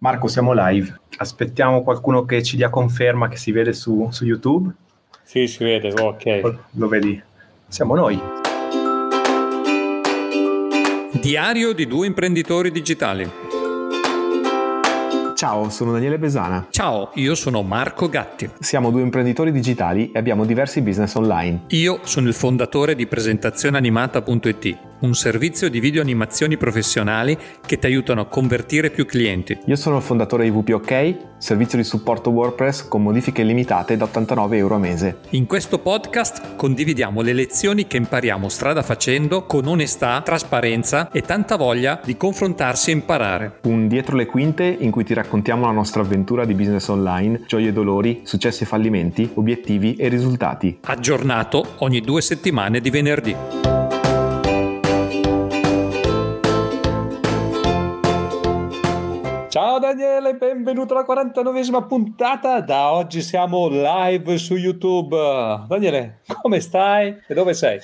Marco, siamo live. Aspettiamo qualcuno che ci dia conferma che si vede su, su YouTube. Sì, si vede, ok. Lo vedi? Siamo noi. Diario di due imprenditori digitali. Ciao, sono Daniele Besana. Ciao, io sono Marco Gatti. Siamo due imprenditori digitali e abbiamo diversi business online. Io sono il fondatore di presentazioneanimata.it un servizio di video animazioni professionali che ti aiutano a convertire più clienti. Io sono il fondatore di WPOK, servizio di supporto WordPress con modifiche limitate da 89 euro a mese. In questo podcast condividiamo le lezioni che impariamo strada facendo con onestà, trasparenza e tanta voglia di confrontarsi e imparare. Un dietro le quinte in cui ti raccontiamo la nostra avventura di business online, gioie e dolori, successi e fallimenti, obiettivi e risultati. Aggiornato ogni due settimane di venerdì. Ciao Daniele, benvenuto alla 49esima puntata. Da oggi siamo live su YouTube. Daniele, come stai e dove sei?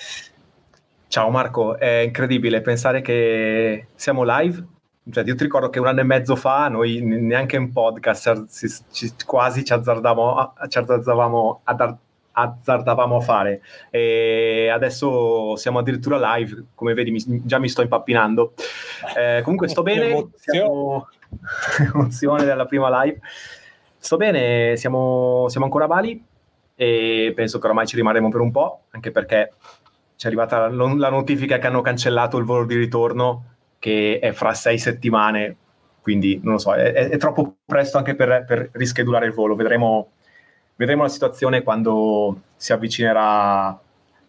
Ciao Marco, è incredibile pensare che siamo live. Cioè, io ti ricordo che un anno e mezzo fa noi neanche in podcast quasi ci azzardavamo, ci azzardavamo azzardavamo a fare e adesso siamo addirittura live come vedi mi, già mi sto impappinando eh, comunque sto bene siamo, emozione della prima live. Sto bene, siamo, siamo ancora a Bali e penso che oramai ci rimarremo per un po', anche perché ci è arrivata la, notifica che hanno cancellato il volo di ritorno che è fra sei settimane, quindi non lo so, è, è troppo presto anche per, per rischedulare il volo. Vedremo, vedremo la situazione quando si avvicinerà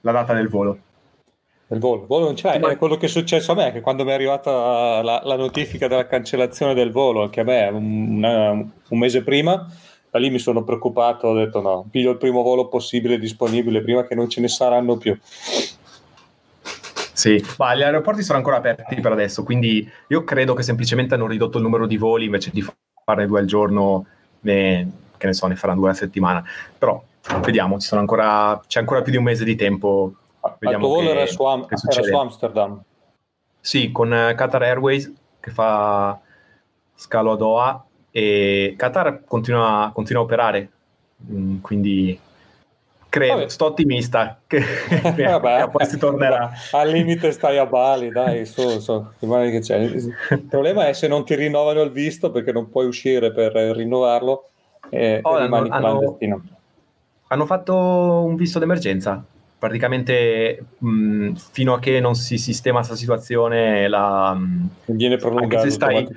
la data del volo. Il volo, il volo non c'è, Ma... è quello che è successo a me, che quando mi è arrivata la, la notifica della cancellazione del volo, che a me un, una, un mese prima, da lì mi sono preoccupato, ho detto no, piglio il primo volo possibile disponibile prima che non ce ne saranno più. Sì, ma gli aeroporti sono ancora aperti per adesso, quindi io credo che semplicemente hanno ridotto il numero di voli invece di fare due al giorno, ne, che ne so, ne faranno due a settimana. Però vediamo, ancora, c'è ancora più di un mese di tempo Vediamo il tuo volo era su, Am- era su Amsterdam. Sì, con eh, Qatar Airways che fa scalo a Doha e Qatar continua, continua a operare, mm, quindi credo, Vabbè. sto ottimista che, Vabbè, poi si tornerà. Al limite stai a Bali, dai, su, su, che c'è. Il problema è se non ti rinnovano il visto perché non puoi uscire per rinnovarlo e, oh, e rimani hanno, clandestino. Hanno fatto un visto d'emergenza praticamente mh, fino a che non si sistema questa situazione la, viene prolungato anche stai,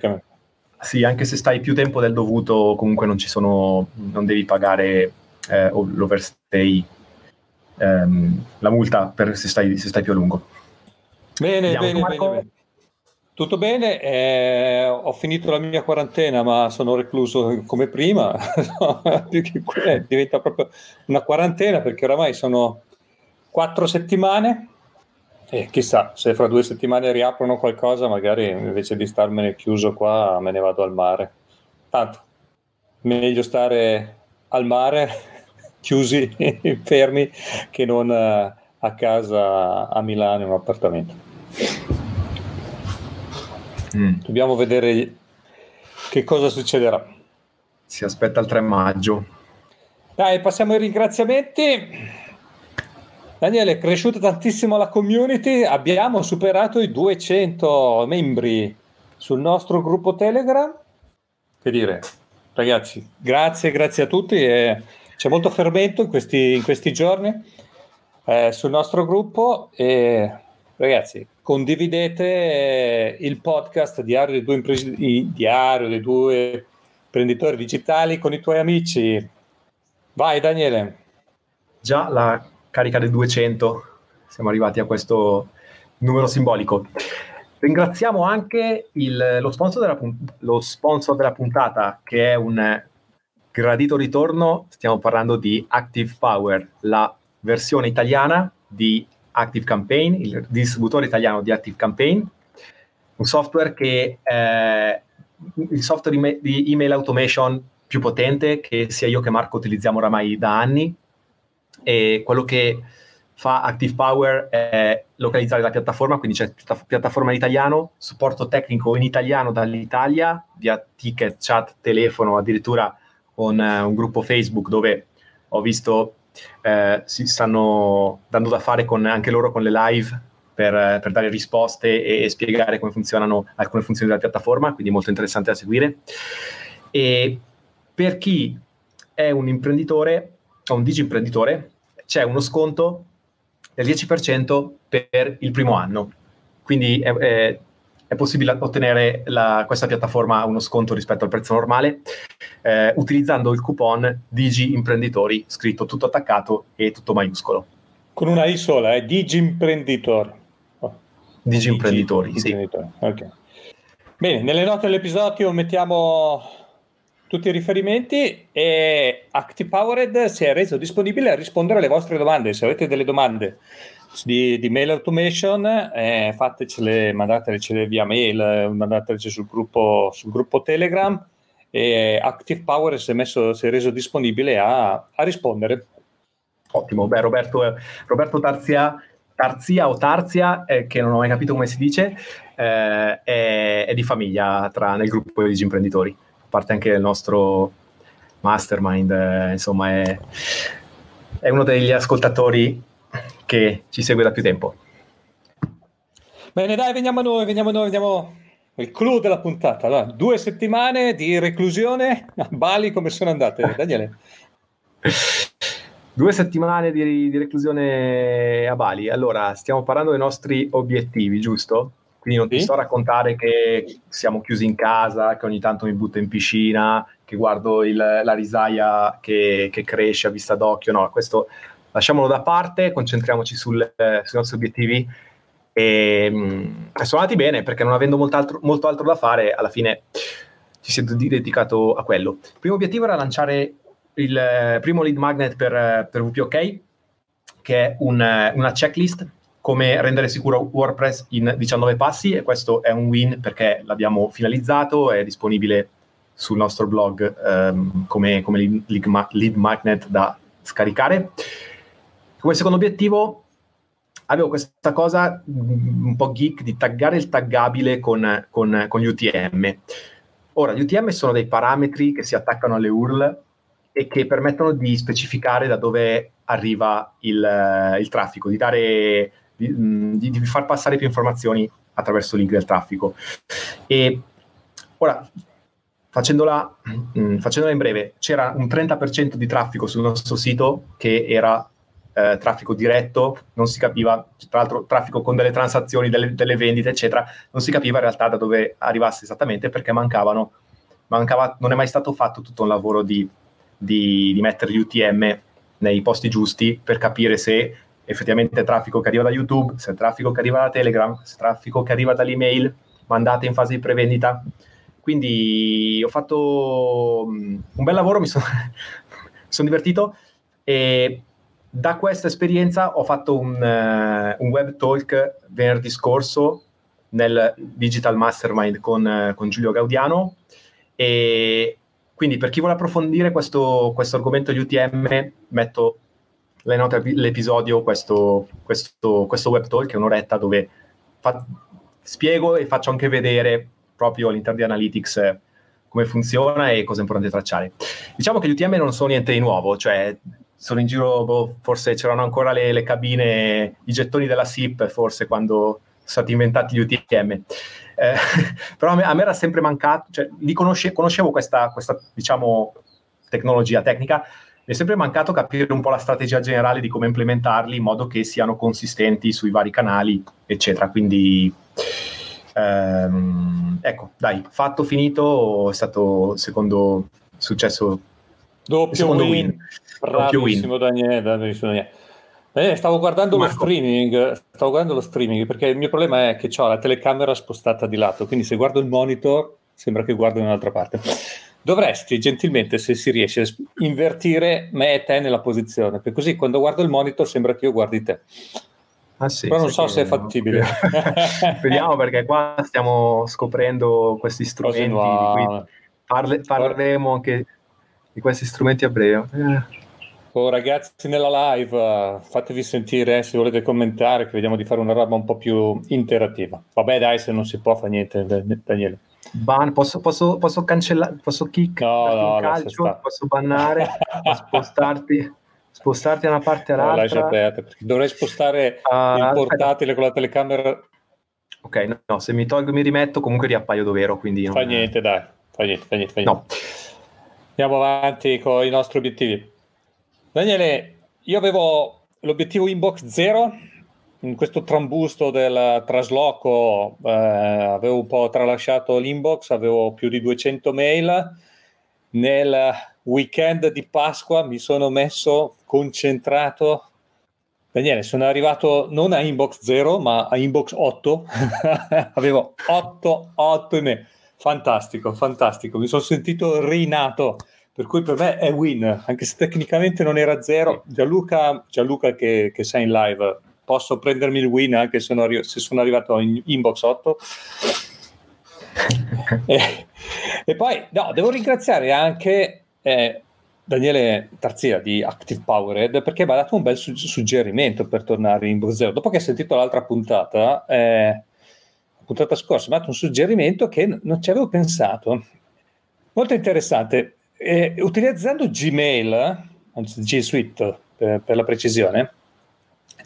sì, anche se stai più tempo del dovuto comunque non ci sono non devi pagare eh, l'overstay ehm, la multa per se stai, se stai più a lungo. Bene, bene, bene, bene, tutto bene, eh, ho finito la mia quarantena ma sono recluso come prima, quella, diventa proprio una quarantena perché oramai sono quattro settimane e chissà se fra due settimane riaprono qualcosa, magari invece di starmene chiuso qua me ne vado al mare. Tanto, meglio stare al mare chiusi, fermi, che non eh, a casa a Milano in un appartamento. Mm. Dobbiamo vedere che cosa succederà. Si aspetta il 3 maggio. Dai, passiamo ai ringraziamenti. Daniele, è cresciuta tantissimo la community, abbiamo superato i 200 membri sul nostro gruppo Telegram. Che dire, ragazzi, grazie, grazie a tutti. E c'è molto fermento in questi, in questi giorni eh, sul nostro gruppo e ragazzi, condividete il podcast Diario dei due, impres- Diario dei due imprenditori digitali con i tuoi amici. Vai Daniele. Già la carica del 200, siamo arrivati a questo numero simbolico. Ringraziamo anche il, lo, sponsor della, lo, sponsor della, puntata, che è un gradito ritorno. Stiamo parlando di Active Power, la versione italiana di Active Campaign, il distributore italiano di Active Campaign, un software che è il software di email automation più potente che sia io che Marco utilizziamo oramai da anni e quello che fa Active Power è localizzare la piattaforma, quindi c'è la piattaforma in italiano, supporto tecnico in italiano dall'Italia, via ticket, chat, telefono, addirittura con uh, un gruppo Facebook dove ho visto eh, si stanno dando da fare con, anche loro con le live per, per dare risposte e, e, spiegare come funzionano alcune funzioni della piattaforma, quindi molto interessante da seguire. E per chi è un imprenditore o un digiimprenditore, c'è uno sconto del 10% per il primo anno. Quindi è, è, è possibile ottenere la, questa piattaforma a uno sconto rispetto al prezzo normale eh, utilizzando il coupon Digi Imprenditori, scritto tutto attaccato e tutto maiuscolo. Con una I sola, eh? Digi Imprenditor. Oh. Digi Imprenditori, Digi, sì. Imprenditori. Okay. Bene, nelle note dell'episodio mettiamo tutti i riferimenti e Active Powered si è reso disponibile a rispondere alle vostre domande. Se avete delle domande di, di mail automation, eh, fatecele, mandatecele via mail, mandatecele sul gruppo, sul gruppo Telegram e Active Power si è, messo, si è reso disponibile a, a rispondere. Ottimo, beh Roberto, Roberto Tarzia, Tarzia o Tarzia, eh, che non ho mai capito come si dice, eh, è, è, di famiglia tra, nel gruppo degli imprenditori, parte anche il nostro mastermind, eh, insomma è, è uno degli ascoltatori che ci segue da più tempo. Bene, dai, veniamo a noi, veniamo a noi, veniamo il clou della puntata. Allora, due settimane di reclusione a Bali, come sono andate, Daniele? due settimane di, di, reclusione a Bali. Allora, stiamo parlando dei nostri obiettivi, giusto? Quindi non sì? ti sto a raccontare che siamo chiusi in casa, che ogni tanto mi butto in piscina, che guardo il, la risaia che, che, cresce a vista d'occhio. No, questo lasciamolo da parte, concentriamoci sul, eh, sui nostri obiettivi e, mh, sono andati bene perché non avendo molto altro, molto altro da fare, alla fine ci si è dedicato a quello. Il primo obiettivo era lanciare il eh, primo lead magnet per, per WPOK, che è un, una checklist come rendere sicuro WordPress in 19 passi e questo è un win perché l'abbiamo finalizzato, è disponibile sul nostro blog um, come, come lead, lead, magnet da scaricare. Come secondo obiettivo avevo questa cosa mm, un po' geek di taggare il taggabile con, con, con, gli UTM. Ora, gli UTM sono dei parametri che si attaccano alle URL e che permettono di specificare da dove arriva il, il traffico, di, dare, di, di, di, far passare più informazioni attraverso link del traffico. E ora, facendola, mh, mm, facendola in breve, c'era un 30% di traffico sul nostro sito che era eh, traffico diretto, non si capiva, tra l'altro traffico con delle transazioni, delle, delle, vendite, eccetera, non si capiva in realtà da dove arrivasse esattamente perché mancavano, mancava, non è mai stato fatto tutto un lavoro di, di, di mettere gli UTM nei posti giusti per capire se effettivamente traffico che arriva da YouTube, se traffico che arriva da Telegram, se traffico che arriva dall'email mandate in fase di prevendita. Quindi ho fatto mm, un bel lavoro, mi sono, sono divertito e da questa esperienza ho fatto un, uh, un, web talk venerdì scorso nel Digital Mastermind con, uh, con, Giulio Gaudiano e quindi per chi vuole approfondire questo, questo argomento di UTM metto le note dell'episodio questo, questo, questo web talk, è un'oretta dove fa, spiego e faccio anche vedere proprio all'interno di Analytics come funziona e cosa è importante tracciare. Diciamo che gli UTM non sono niente di nuovo, cioè sono in giro, boh, forse c'erano ancora le, le, cabine, i gettoni della SIP, forse quando sono stati inventati gli UTM. Eh, però a me, a me, era sempre mancato, cioè, conosce, conoscevo questa, questa, diciamo, tecnologia tecnica, mi è sempre mancato capire un po' la strategia generale di come implementarli in modo che siano consistenti sui vari canali, eccetera. Quindi, ehm, ecco, dai, fatto, finito, è stato secondo successo. Doppio win. win. Bravissimo Daniele, bravissimo Daniele. Eh, stavo guardando Marco. lo streaming, stavo guardando lo streaming perché il mio problema è che ho la telecamera spostata di lato, quindi se guardo il monitor sembra che guardo in un'altra parte. Dovresti gentilmente, se si riesce, invertire me e te nella posizione, perché così quando guardo il monitor sembra che io guardi te. Ah, sì, Però non so se è fattibile. Vediamo perché qua stiamo scoprendo questi strumenti parle, parleremo anche di questi strumenti a breve. Eh. Oh, ragazzi nella live, fatevi sentire eh, se volete commentare, che vediamo di fare una roba un po' più interattiva. Vabbè, dai, se non si può, fa niente, Daniele. Ban, posso, posso, posso cancellare, posso kick no, no, calcio, posso bannare, spostarti, spostarti da una parte all'altra. No, lascia aperta, perché dovrei spostare uh, il portatile aspetta. con la telecamera. Ok, no, no, se mi tolgo e mi rimetto, comunque riappaio dov'ero, quindi... Fa non... niente, dai, fa niente, fa niente, fa niente. No. Andiamo avanti con i nostri obiettivi. Daniele, io avevo l'obiettivo inbox 0 in questo trambusto del trasloco eh, avevo un po' tralasciato l'inbox, avevo più di 200 mail. Nel weekend di Pasqua mi sono messo concentrato. Daniele, sono arrivato non a inbox 0, ma a inbox 8. avevo 8, 8 email. Fantastico, fantastico. Mi sono sentito rinato per cui per me è win, anche se tecnicamente non era zero. Gianluca, Gianluca che, che sei in live, posso prendermi il win anche se, arri- se sono arrivato in inbox 8. e, e, poi, no, devo ringraziare anche eh, Daniele Tarzia di Active Powered perché mi ha dato un bel su- suggerimento per tornare in inbox 0. Dopo che ha sentito l'altra puntata, eh, la puntata scorsa, mi ha dato un suggerimento che n- non ci avevo pensato. Molto interessante. Eh, utilizzando Gmail, anzi G Suite per, per la precisione,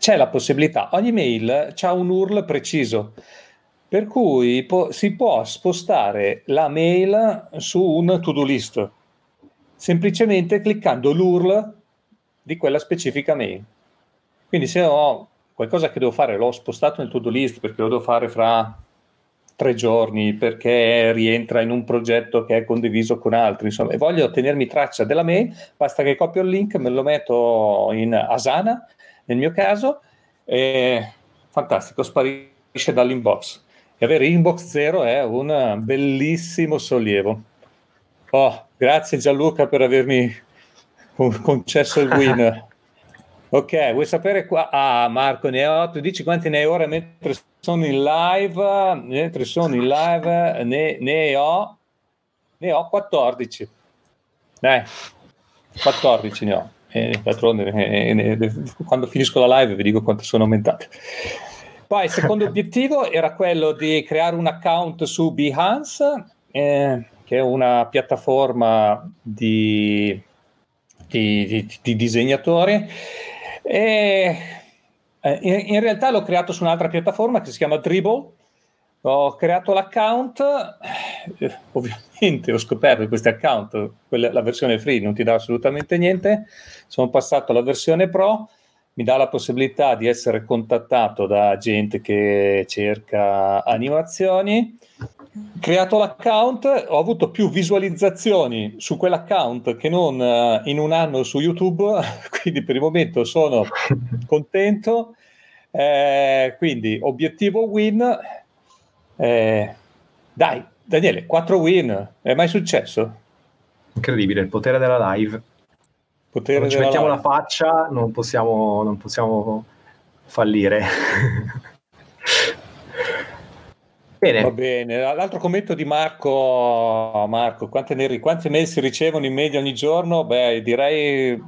c'è la possibilità, ogni mail ha un URL preciso, per cui po- si può spostare la mail su un to-do list, semplicemente cliccando l'URL di quella specifica mail. Quindi se ho qualcosa che devo fare, l'ho spostato nel to-do list perché lo devo fare fra tre giorni, perché rientra in un progetto che è condiviso con altri, insomma, e voglio tenermi traccia della mail, basta che copio il link, me lo metto in Asana nel mio caso, è fantastico, sparisce dall'inbox. E avere inbox zero è un bellissimo sollievo. Oh, grazie Gianluca per avermi concesso il win. ok, vuoi sapere qua? Ah, Marco, ne ho, tu dici quanti ne hai ora mentre sono in live, mentre sono in live ne, ne ho, ne ho 14. Dai, 14 ne ho d'altronde eh, eh, quando finisco la live vi dico quanto sono aumentate. Poi il secondo obiettivo era quello di creare un account su Behance, eh, che è una piattaforma di, di, di, di disegnatori. E, eh, in, in, realtà l'ho creato su un'altra piattaforma che si chiama Dribble. Ho creato l'account, eh, ovviamente ho scoperto che questo account, quella, la versione free, non ti dà assolutamente niente sono passato alla versione Pro, mi dà la possibilità di essere contattato da gente che cerca animazioni. Creato l'account, ho avuto più visualizzazioni su quell'account che non uh, in un anno su YouTube, quindi per il momento sono contento. Eh, quindi obiettivo win. Eh, dai, Daniele, 4 win, è mai successo? Incredibile, il potere della live. Potere ci mettiamo la faccia, non possiamo, non possiamo fallire. bene. Va bene. L'altro commento di Marco, Marco quante, ne, quante mail si ricevono in media ogni giorno? Beh, direi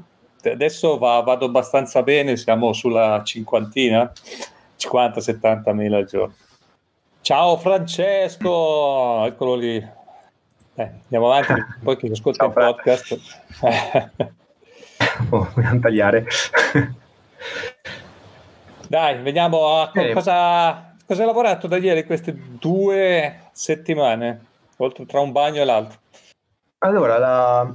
adesso va, vado abbastanza bene, siamo sulla cinquantina, 50-70 mail al giorno. Ciao Francesco, eccolo lì. Eh, andiamo avanti, poi che ascolta il podcast. oh, vogliamo tagliare. Dai, vediamo a eh. cosa, cosa hai lavorato Daniele queste due settimane, oltre tra un bagno e l'altro. Allora, la,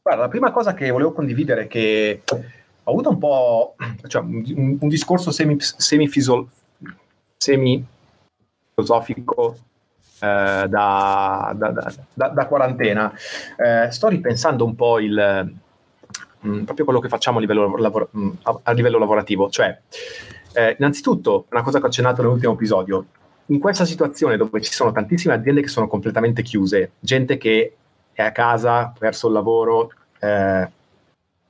guarda, la prima cosa che volevo condividere è che ho avuto un po' cioè, un, un, discorso semi, semi, semi filosofico eh, da, da, da, da, quarantena. Eh, sto ripensando un po' il, mh, mm, proprio quello che facciamo a livello, lavora- mh, mm, a, a livello lavorativo. Cioè, eh, innanzitutto, una cosa che ho accennato nell'ultimo episodio, in questa situazione dove ci sono tantissime aziende che sono completamente chiuse, gente che è a casa, perso il lavoro, eh,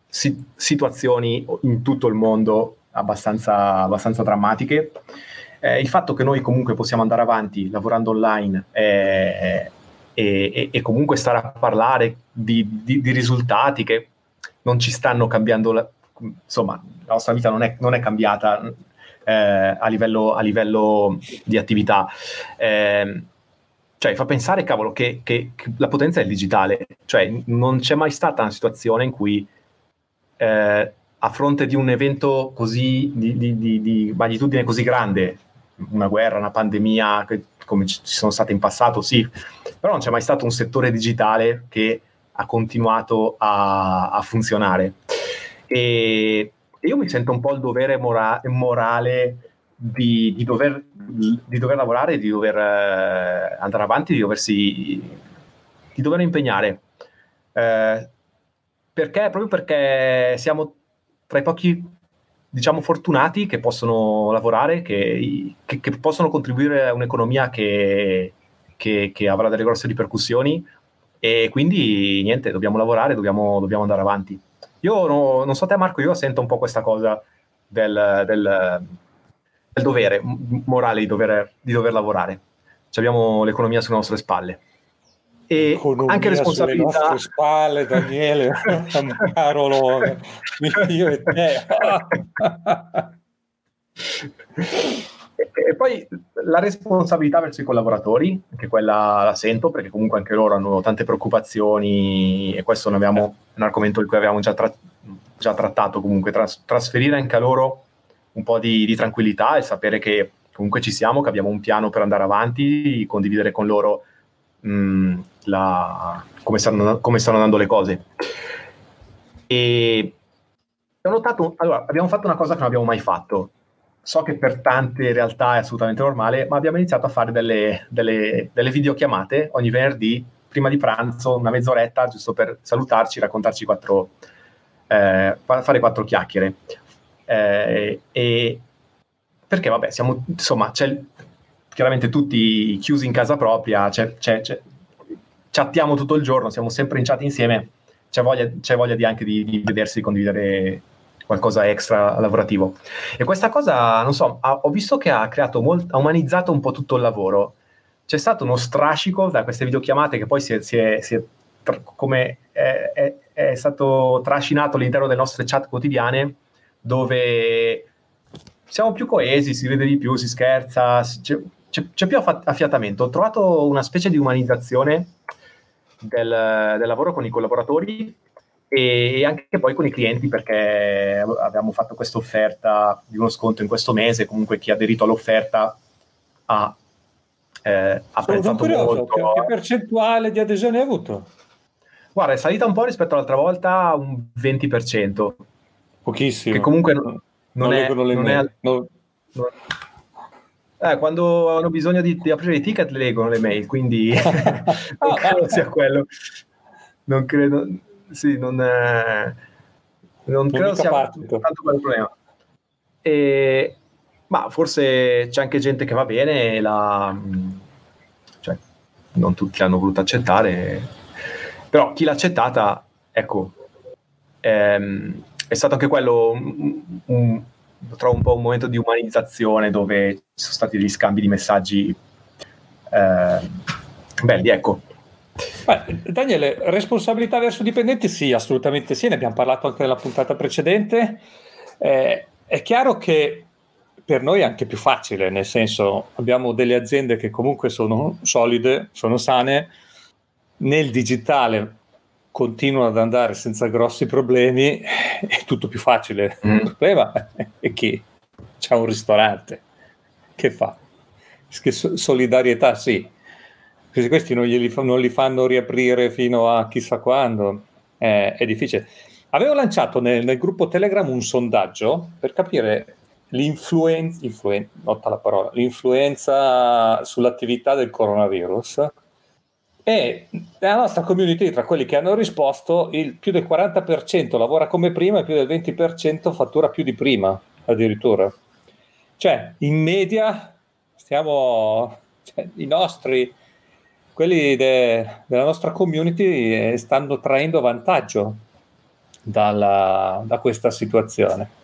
si- situazioni in tutto il mondo abbastanza, abbastanza drammatiche, eh, il fatto che noi comunque possiamo andare avanti lavorando online eh, e, e, e, comunque stare a parlare di, di, di risultati che non ci stanno cambiando, la, insomma, la nostra vita non è, non è cambiata eh, a, livello, a, livello, di attività. Eh, cioè, fa pensare, cavolo, che, che, che, la potenza è digitale. Cioè, non c'è mai stata una situazione in cui eh, a fronte di un evento così di, di, di, di, magnitudine così grande, una guerra, una pandemia, come ci sono state in passato, sì, però non c'è mai stato un settore digitale che ha continuato a, a funzionare. E io mi sento un po' il dovere mora- morale di, di, dover, di, dover, lavorare, di dover eh, andare avanti, di doversi di dover impegnare. Eh, perché? Proprio perché siamo tra i pochi, diciamo, fortunati che possono lavorare, che, che, che possono contribuire a un'economia che, che, avrà delle grosse ripercussioni e quindi niente, dobbiamo lavorare, dobbiamo, dobbiamo andare avanti. Io no, non so te Marco, io sento un po' questa cosa del, del, del dovere morale di dover, di dover lavorare. Ci abbiamo l'economia sulle nostre spalle e Economia anche responsabilità. sulle nostre spalle Daniele Carolo io e te. E, poi la responsabilità verso i collaboratori che quella la sento perché comunque anche loro hanno tante preoccupazioni e questo è un argomento di cui avevamo già, tra, già trattato comunque tras, trasferire anche a loro un po' di, di tranquillità e sapere che comunque ci siamo che abbiamo un piano per andare avanti condividere con loro mh, la, come, stanno, come, stanno, andando le cose. E ho notato, allora, abbiamo fatto una cosa che non abbiamo mai fatto. So che per tante realtà è assolutamente normale, ma abbiamo iniziato a fare delle, delle, delle videochiamate ogni venerdì, prima di pranzo, una mezz'oretta, giusto per salutarci, raccontarci quattro, eh, fare quattro chiacchiere. Eh, e perché, vabbè, siamo, insomma, c'è, chiaramente tutti chiusi in casa propria, c'è, c'è, c'è, chattiamo tutto il giorno, siamo sempre in chat insieme, c'è voglia, c'è voglia di anche di, di, vedersi, di condividere qualcosa extra lavorativo. E questa cosa, non so, ha, ho visto che ha creato molt, ha umanizzato un po' tutto il lavoro. C'è stato uno strascico da queste videochiamate che poi si è, si è, si è come è, è, è, stato trascinato all'interno delle nostre chat quotidiane, dove siamo più coesi, si vede di più, si scherza, c'è, c'è, c'è più affiatamento. Ho trovato una specie di umanizzazione del, del lavoro con i collaboratori e anche poi con i clienti perché abbiamo fatto questa offerta di uno sconto in questo mese, comunque chi ha aderito all'offerta ha eh, apprezzato curioso, molto. Che, che percentuale di adesione hai avuto? Guarda, è salita un po' rispetto all'altra volta, un 20%. Pochissimo. Che comunque non, non, non è, non è, non, eh, quando hanno bisogno di, di, aprire i ticket leggono le mail, quindi non credo sia quello. Non credo, sì, non, eh, non credo sia tanto quel problema. E, ma forse c'è anche gente che va bene, la, cioè, non tutti l'hanno voluto accettare, però chi l'ha accettata, ecco, ehm, è stato anche quello un, un trovo un po' un momento di umanizzazione dove ci sono stati degli scambi di messaggi eh, belli, ecco. Beh, Daniele, responsabilità verso dipendenti? Sì, assolutamente sì, ne abbiamo parlato anche nella puntata precedente. Eh, è chiaro che per noi è anche più facile, nel senso abbiamo delle aziende che comunque sono solide, sono sane, nel digitale continuano ad andare senza grossi problemi, è tutto più facile. Mm. Il problema è che c'è un ristorante che fa. Che solidarietà sì, perché questi non, glieli, non li fanno riaprire fino a chissà quando, eh, è difficile. Avevo lanciato nel, nel, gruppo Telegram un sondaggio per capire l'influenza, influen, parola, l'influenza sull'attività del coronavirus e nella nostra community, tra quelli che hanno risposto, il più del 40% lavora come prima e più del 20% fattura più di prima, addirittura. Cioè, in media, stiamo, cioè, i nostri, quelli de, della nostra community eh, stanno traendo vantaggio dalla, da questa situazione.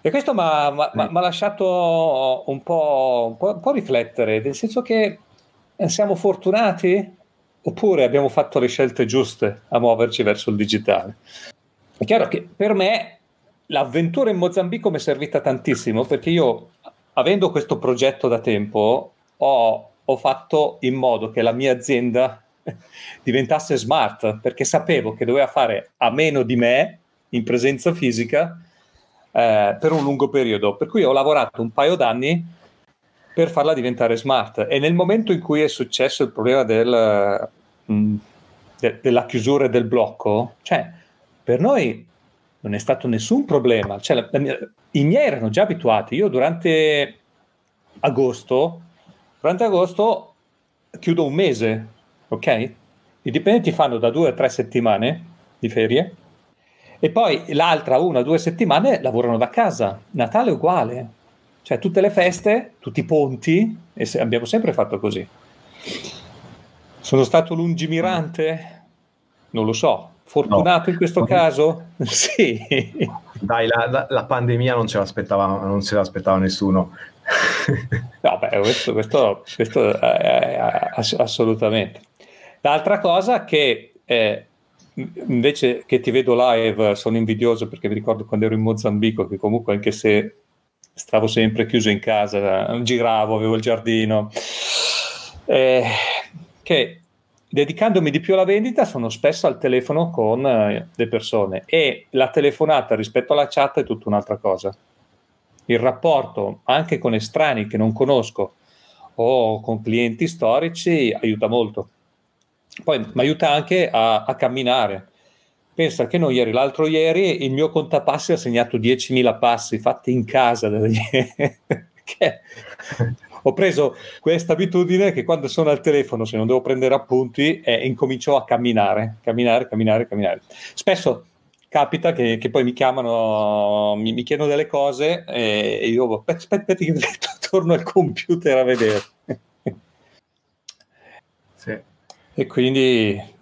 E questo mi ha lasciato un po', un, po', un po' riflettere, nel senso che eh, siamo fortunati Oppure abbiamo fatto le scelte giuste a muoverci verso il digitale? è chiaro che per me l'avventura in Mozambico mi è servita tantissimo perché io, avendo questo progetto da tempo, ho, ho fatto in modo che la mia azienda diventasse smart perché sapevo che doveva fare a meno di me in presenza fisica eh, per un lungo periodo. Per cui ho lavorato un paio d'anni per farla diventare smart. E nel momento in cui è successo il problema del, mh, mm, de- della chiusura del blocco, cioè per noi non è stato nessun problema. Cioè, la, la mia, I miei erano già abituati. Io durante agosto, durante agosto chiudo un mese, ok? I dipendenti fanno da due a tre settimane di ferie e poi l'altra una o due settimane lavorano da casa. Natale uguale. Cioè tutte le feste, tutti i ponti, e se, abbiamo sempre fatto così. Sono stato lungimirante? Non lo so. Fortunato no. in questo caso? sì. Dai, la, la, la, pandemia non ce l'aspettava, non ce l'aspettava nessuno. no, beh, questo, questo, questo è, assolutamente. L'altra cosa che eh, invece che ti vedo live sono invidioso perché mi ricordo quando ero in Mozambico che comunque anche se stavo sempre chiuso in casa, giravo, avevo il giardino, eh, che dedicandomi di più alla vendita sono spesso al telefono con eh, le persone e la telefonata rispetto alla chat è tutta un'altra cosa. Il rapporto anche con estranei che non conosco o con clienti storici aiuta molto. Poi mi aiuta anche a, a camminare Pensa che non ieri, l'altro ieri, il mio contapassi ha segnato 10.000 passi fatti in casa. che ho preso questa abitudine che quando sono al telefono, se non devo prendere appunti, eh, incomincio a camminare, camminare, camminare, camminare. Spesso capita che, che poi mi chiamano, mi, mi, chiedono delle cose e io aspetta, aspetta, aspetta, torno al computer a vedere. sì. E quindi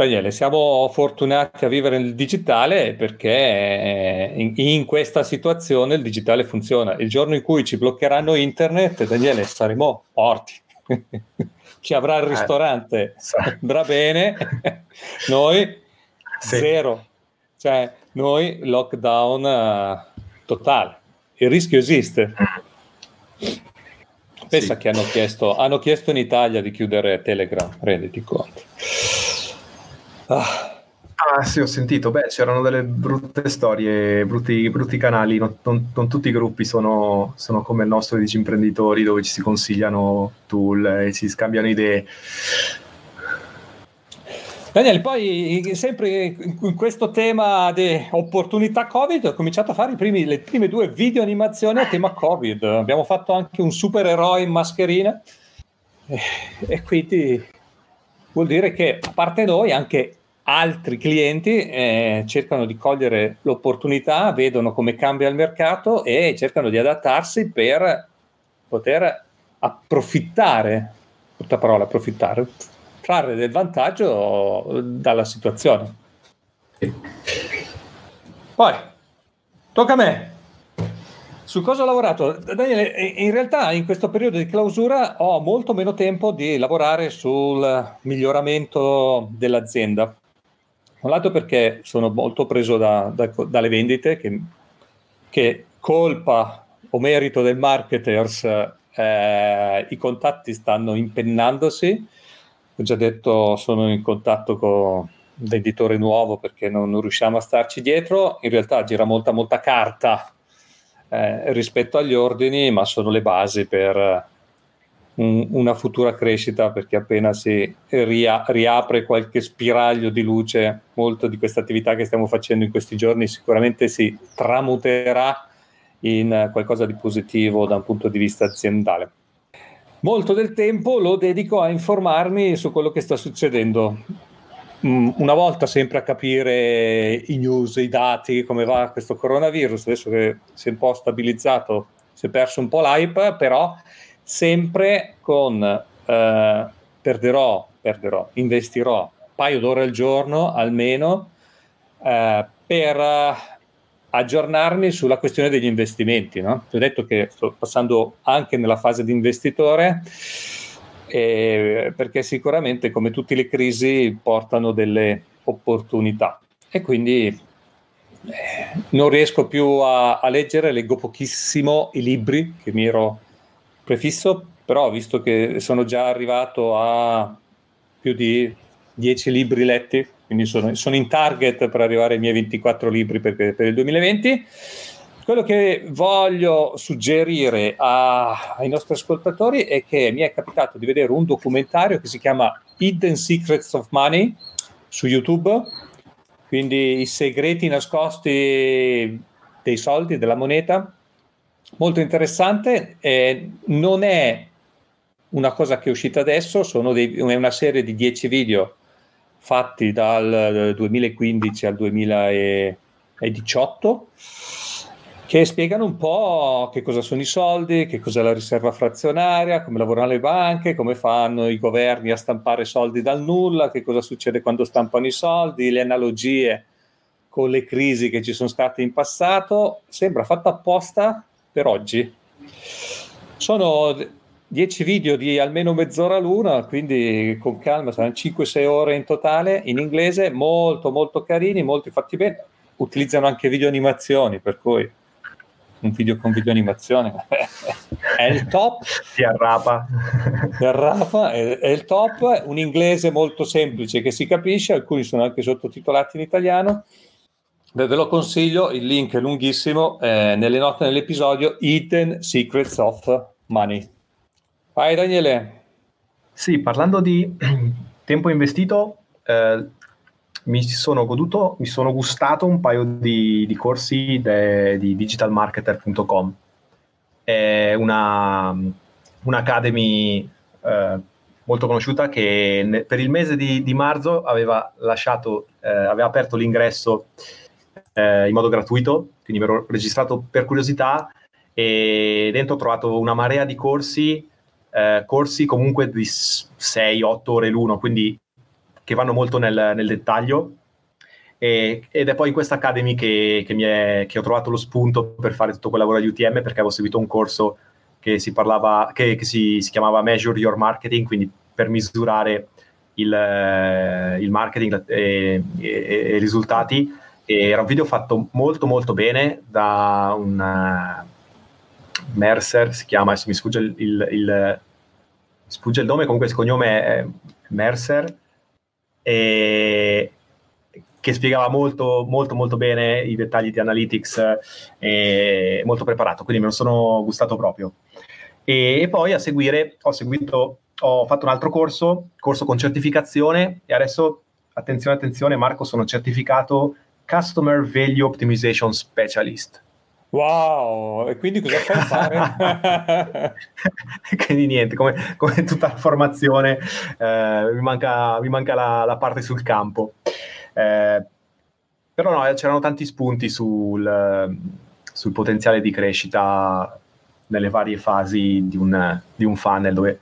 Daniele, siamo fortunati a vivere nel digitale perché in, in, questa situazione il digitale funziona. Il giorno in cui ci bloccheranno internet, Daniele, saremo morti. Chi avrà il eh, ristorante andrà bene, noi sì. zero. Cioè, noi lockdown uh, totale. Il rischio esiste. Pensa sì. che hanno chiesto, hanno chiesto in Italia di chiudere Telegram, renditi conto. Ah. sì, ho sentito. Beh, c'erano delle brutte storie, brutti, brutti canali. Non, non, non, tutti i gruppi sono, sono come il nostro di imprenditori dove ci si consigliano tool e si scambiano idee. Daniele, poi sempre in questo tema di opportunità Covid ho cominciato a fare primi, le prime due video animazioni a tema Covid. Abbiamo fatto anche un supereroe in mascherina e, e quindi vuol dire che a parte noi anche altri clienti eh, cercano di cogliere l'opportunità, vedono come cambia il mercato e cercano di adattarsi per poter approfittare, tutta parola approfittare, trarre del vantaggio dalla situazione. Poi, tocca a me. Su cosa ho lavorato? Daniele, in realtà in questo periodo di clausura ho molto meno tempo di lavorare sul miglioramento dell'azienda un lato perché sono molto preso da, da, dalle vendite, che, che, colpa o merito del marketers, eh, i contatti stanno impennandosi. Ho già detto, sono in contatto con un venditore nuovo perché non, non riusciamo a starci dietro. In realtà gira molta, molta carta eh, rispetto agli ordini, ma sono le basi per un, una futura crescita perché appena si ria, riapre qualche spiraglio di luce, molto di questa attività che stiamo facendo in questi giorni sicuramente si tramuterà in qualcosa di positivo da un punto di vista aziendale. Molto del tempo lo dedico a informarmi su quello che sta succedendo. Mm, una volta sempre a capire i news, i dati, come va questo coronavirus, adesso che si è un po' stabilizzato, si è perso un po' l'hype, però sempre con eh, perderò, perderò, investirò un paio d'ore al giorno almeno eh, per aggiornarmi sulla questione degli investimenti. No? Ti ho detto che sto passando anche nella fase di investitore eh, perché sicuramente come tutte le crisi portano delle opportunità e quindi non riesco più a, a, leggere, leggo pochissimo i libri che mi ero prefisso, però visto che sono già arrivato a più di 10 libri letti, quindi sono, sono in target per arrivare ai miei 24 libri per, per il 2020. Quello che voglio suggerire a, ai nostri ascoltatori è che mi è capitato di vedere un documentario che si chiama Hidden Secrets of Money su YouTube, quindi i segreti nascosti dei soldi, della moneta. Molto interessante, eh, non è una cosa che è uscita adesso, dei, è una serie di 10 video fatti dal 2015 al 2018 che spiegano un po' che cosa sono i soldi, che cos'è la riserva frazionaria, come lavorano le banche, come fanno i governi a stampare soldi dal nulla, che cosa succede quando stampano i soldi, le analogie con le crisi che ci sono state in passato. Sembra fatto apposta per oggi. Sono 10 video di almeno mezz'ora l'una, quindi con calma, saranno 5-6 ore in totale in inglese, molto molto carini, molti fatti bene. Utilizzano anche video animazioni, per cui un video con video animazione è il top si arrapa si arrapa è, è, il top un inglese molto semplice che si capisce alcuni sono anche sottotitolati in italiano ve lo consiglio il link è lunghissimo eh, nelle note dell'episodio Hidden Secrets of Money vai Daniele sì parlando di tempo investito eh, mi sono goduto, mi sono gustato un paio di, di corsi de, di digitalmarketer.com. È una, un'academy eh, molto conosciuta che ne, per il mese di, di marzo aveva, lasciato, eh, aveva aperto l'ingresso eh, in modo gratuito, quindi mi ero registrato per curiosità e dentro ho trovato una marea di corsi, eh, corsi comunque di 6-8 ore l'uno, quindi che vanno molto nel, nel dettaglio e, ed è poi in questa Academy che, che, è, che, ho trovato lo spunto per fare tutto quel lavoro di UTM perché avevo seguito un corso che si, parlava, che, che si, si chiamava Measure Your Marketing, quindi per misurare il, eh, il marketing e, i risultati. Era un video fatto molto molto bene da un uh, Mercer, si chiama, mi sfugge il, il, il, sfugge il nome, comunque il cognome è Mercer, e che spiegava molto, molto, molto bene i dettagli di Analytics e molto preparato, quindi me lo sono gustato proprio. E, e poi a seguire ho seguito, ho fatto un altro corso, corso con certificazione e adesso, attenzione, attenzione, Marco, sono certificato Customer Value Optimization Specialist. Wow, e quindi cosa fai fare? quindi niente, come, come, tutta la formazione, eh, mi manca, mi manca la, la, parte sul campo. Eh, però no, c'erano tanti spunti sul, sul, potenziale di crescita nelle varie fasi di un, di un funnel, dove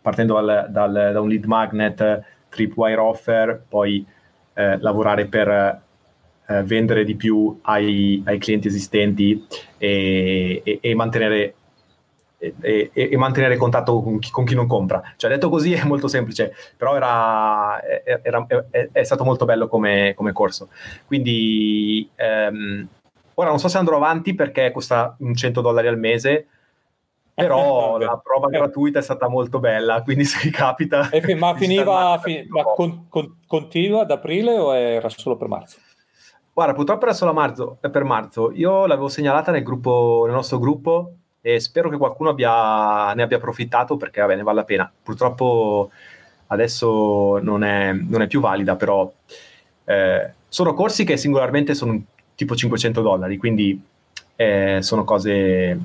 partendo dal, dal, da un lead magnet, tripwire offer, poi eh, lavorare per eh, vendere di più ai, ai clienti esistenti e, e, e mantenere e, e, mantenere contatto con chi, con chi, non compra. Cioè, detto così è molto semplice, però era, era, è, è, stato molto bello come, come corso. Quindi ehm, ora non so se andrò avanti perché costa un 100 dollari al mese, però la prova gratuita è stata molto bella, quindi se vi capita... ma finiva, fin- ma con, con, continua ad aprile o era solo per marzo? Guarda, purtroppo era solo marzo, per marzo. Io l'avevo segnalata nel, gruppo, nel nostro gruppo e spero che qualcuno abbia, ne abbia approfittato perché vabbè, ne vale la pena. Purtroppo adesso non è, non è più valida, però eh, sono corsi che singolarmente sono tipo 500 dollari, quindi eh, sono cose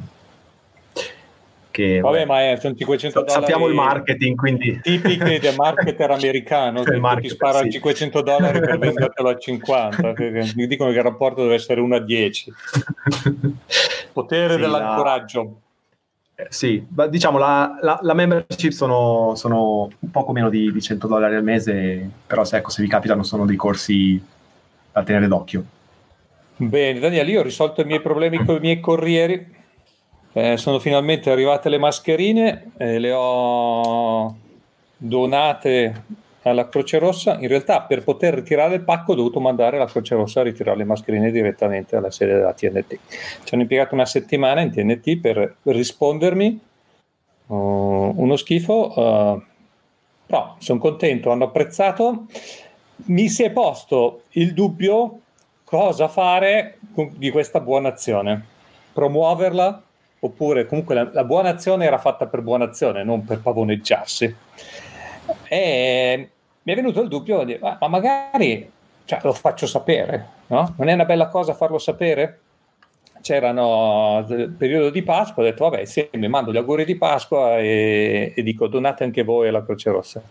che... Vabbè, ma è, sono 500 dollari... Sappiamo il marketing, quindi... Tipiche del marketer americano, che marketer, ti spara sì. 500 dollari per vendertelo a 50. Mi dicono che il rapporto deve essere 1 a 10. Potere sì, dell'ancoraggio. La... Eh, sì, diciamo la, la, la membership sono, sono, un poco meno di, di 100 dollari al mese, però se, ecco, se vi capitano sono dei corsi da tenere d'occhio. Bene, Daniele, io ho risolto i miei problemi con i miei corrieri eh, sono finalmente arrivate le mascherine, eh, le ho donate alla Croce Rossa. In realtà, per poter ritirare il pacco, ho dovuto mandare la Croce Rossa a ritirare le mascherine direttamente alla sede della TNT. Ci hanno impiegato una settimana in TNT per rispondermi. Uh, uno schifo, uh, però sono contento, hanno apprezzato. Mi si è posto il dubbio cosa fare di questa buona azione. Promuoverla oppure comunque la, la buona azione era fatta per buona azione, non per pavoneggiarsi. E mi è venuto il dubbio di, ma, magari cioè, lo faccio sapere, no? Non è una bella cosa farlo sapere? C'erano il periodo di Pasqua, ho detto vabbè sì, mi mando gli auguri di Pasqua e, e dico donate anche voi alla Croce Rossa.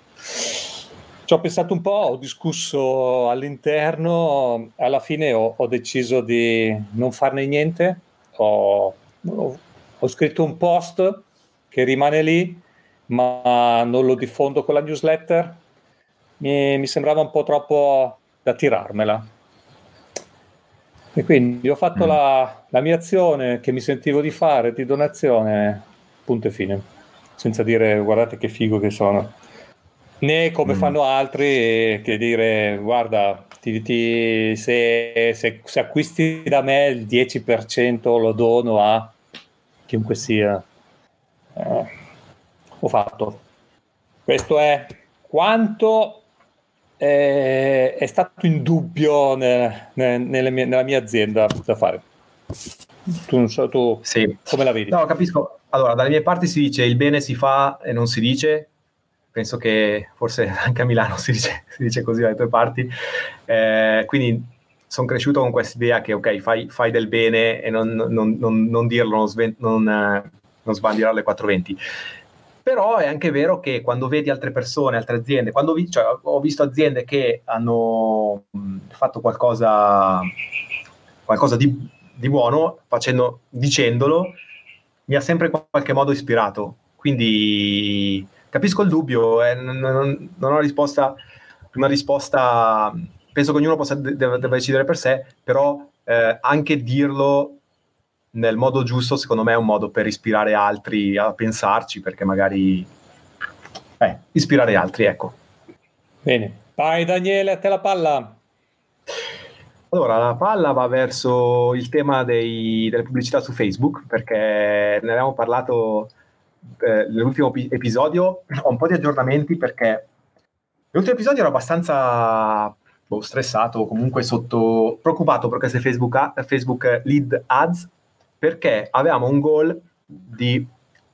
Ci ho pensato un po', ho discusso all'interno, alla fine ho, ho deciso di non farne niente, ho, ho, ho scritto un post che rimane lì ma non lo diffondo con la newsletter. Mi, mi sembrava un po' troppo da tirarmela. E quindi ho fatto mm. la, la, mia azione che mi sentivo di fare di donazione, punto e fine, senza dire guardate che figo che sono. Né come mm. fanno altri che dire guarda, ti, ti, se, se, se acquisti da me il 10% lo dono a chiunque sia. Eh ho fatto. Questo è quanto eh, è stato in dubbio nel, nel, mie, nella mia azienda da fare. Tu non so, tu sì. come la vedi? No, capisco. Allora, dalle mie parti si dice il bene si fa e non si dice. Penso che forse anche a Milano si dice, si dice così dalle tue parti. Eh, quindi sono cresciuto con questa idea che, ok, fai, fai del bene e non, non, non, non dirlo, non, sven- sbandirare le 420 però è anche vero che quando vedi altre persone, altre aziende, quando vi, cioè, ho visto aziende che hanno fatto qualcosa, qualcosa di, di, buono, facendo, dicendolo, mi ha sempre in qualche modo ispirato. Quindi capisco il dubbio, eh, non, non, ho risposta, una risposta, penso che ognuno possa, deve, deve decidere per sé, però eh, anche dirlo nel modo giusto, secondo me è un modo per ispirare altri a pensarci, perché magari... Eh, ispirare altri, ecco. Bene. Vai Daniele, a te la palla. Allora, la palla va verso il tema dei, delle pubblicità su Facebook, perché ne avevamo parlato eh, nell'ultimo pi- episodio. Ho un po' di aggiornamenti perché l'ultimo episodio ero abbastanza boh, stressato, comunque sotto, preoccupato perché se Facebook, ha, Facebook lead ads perché avevamo un goal di,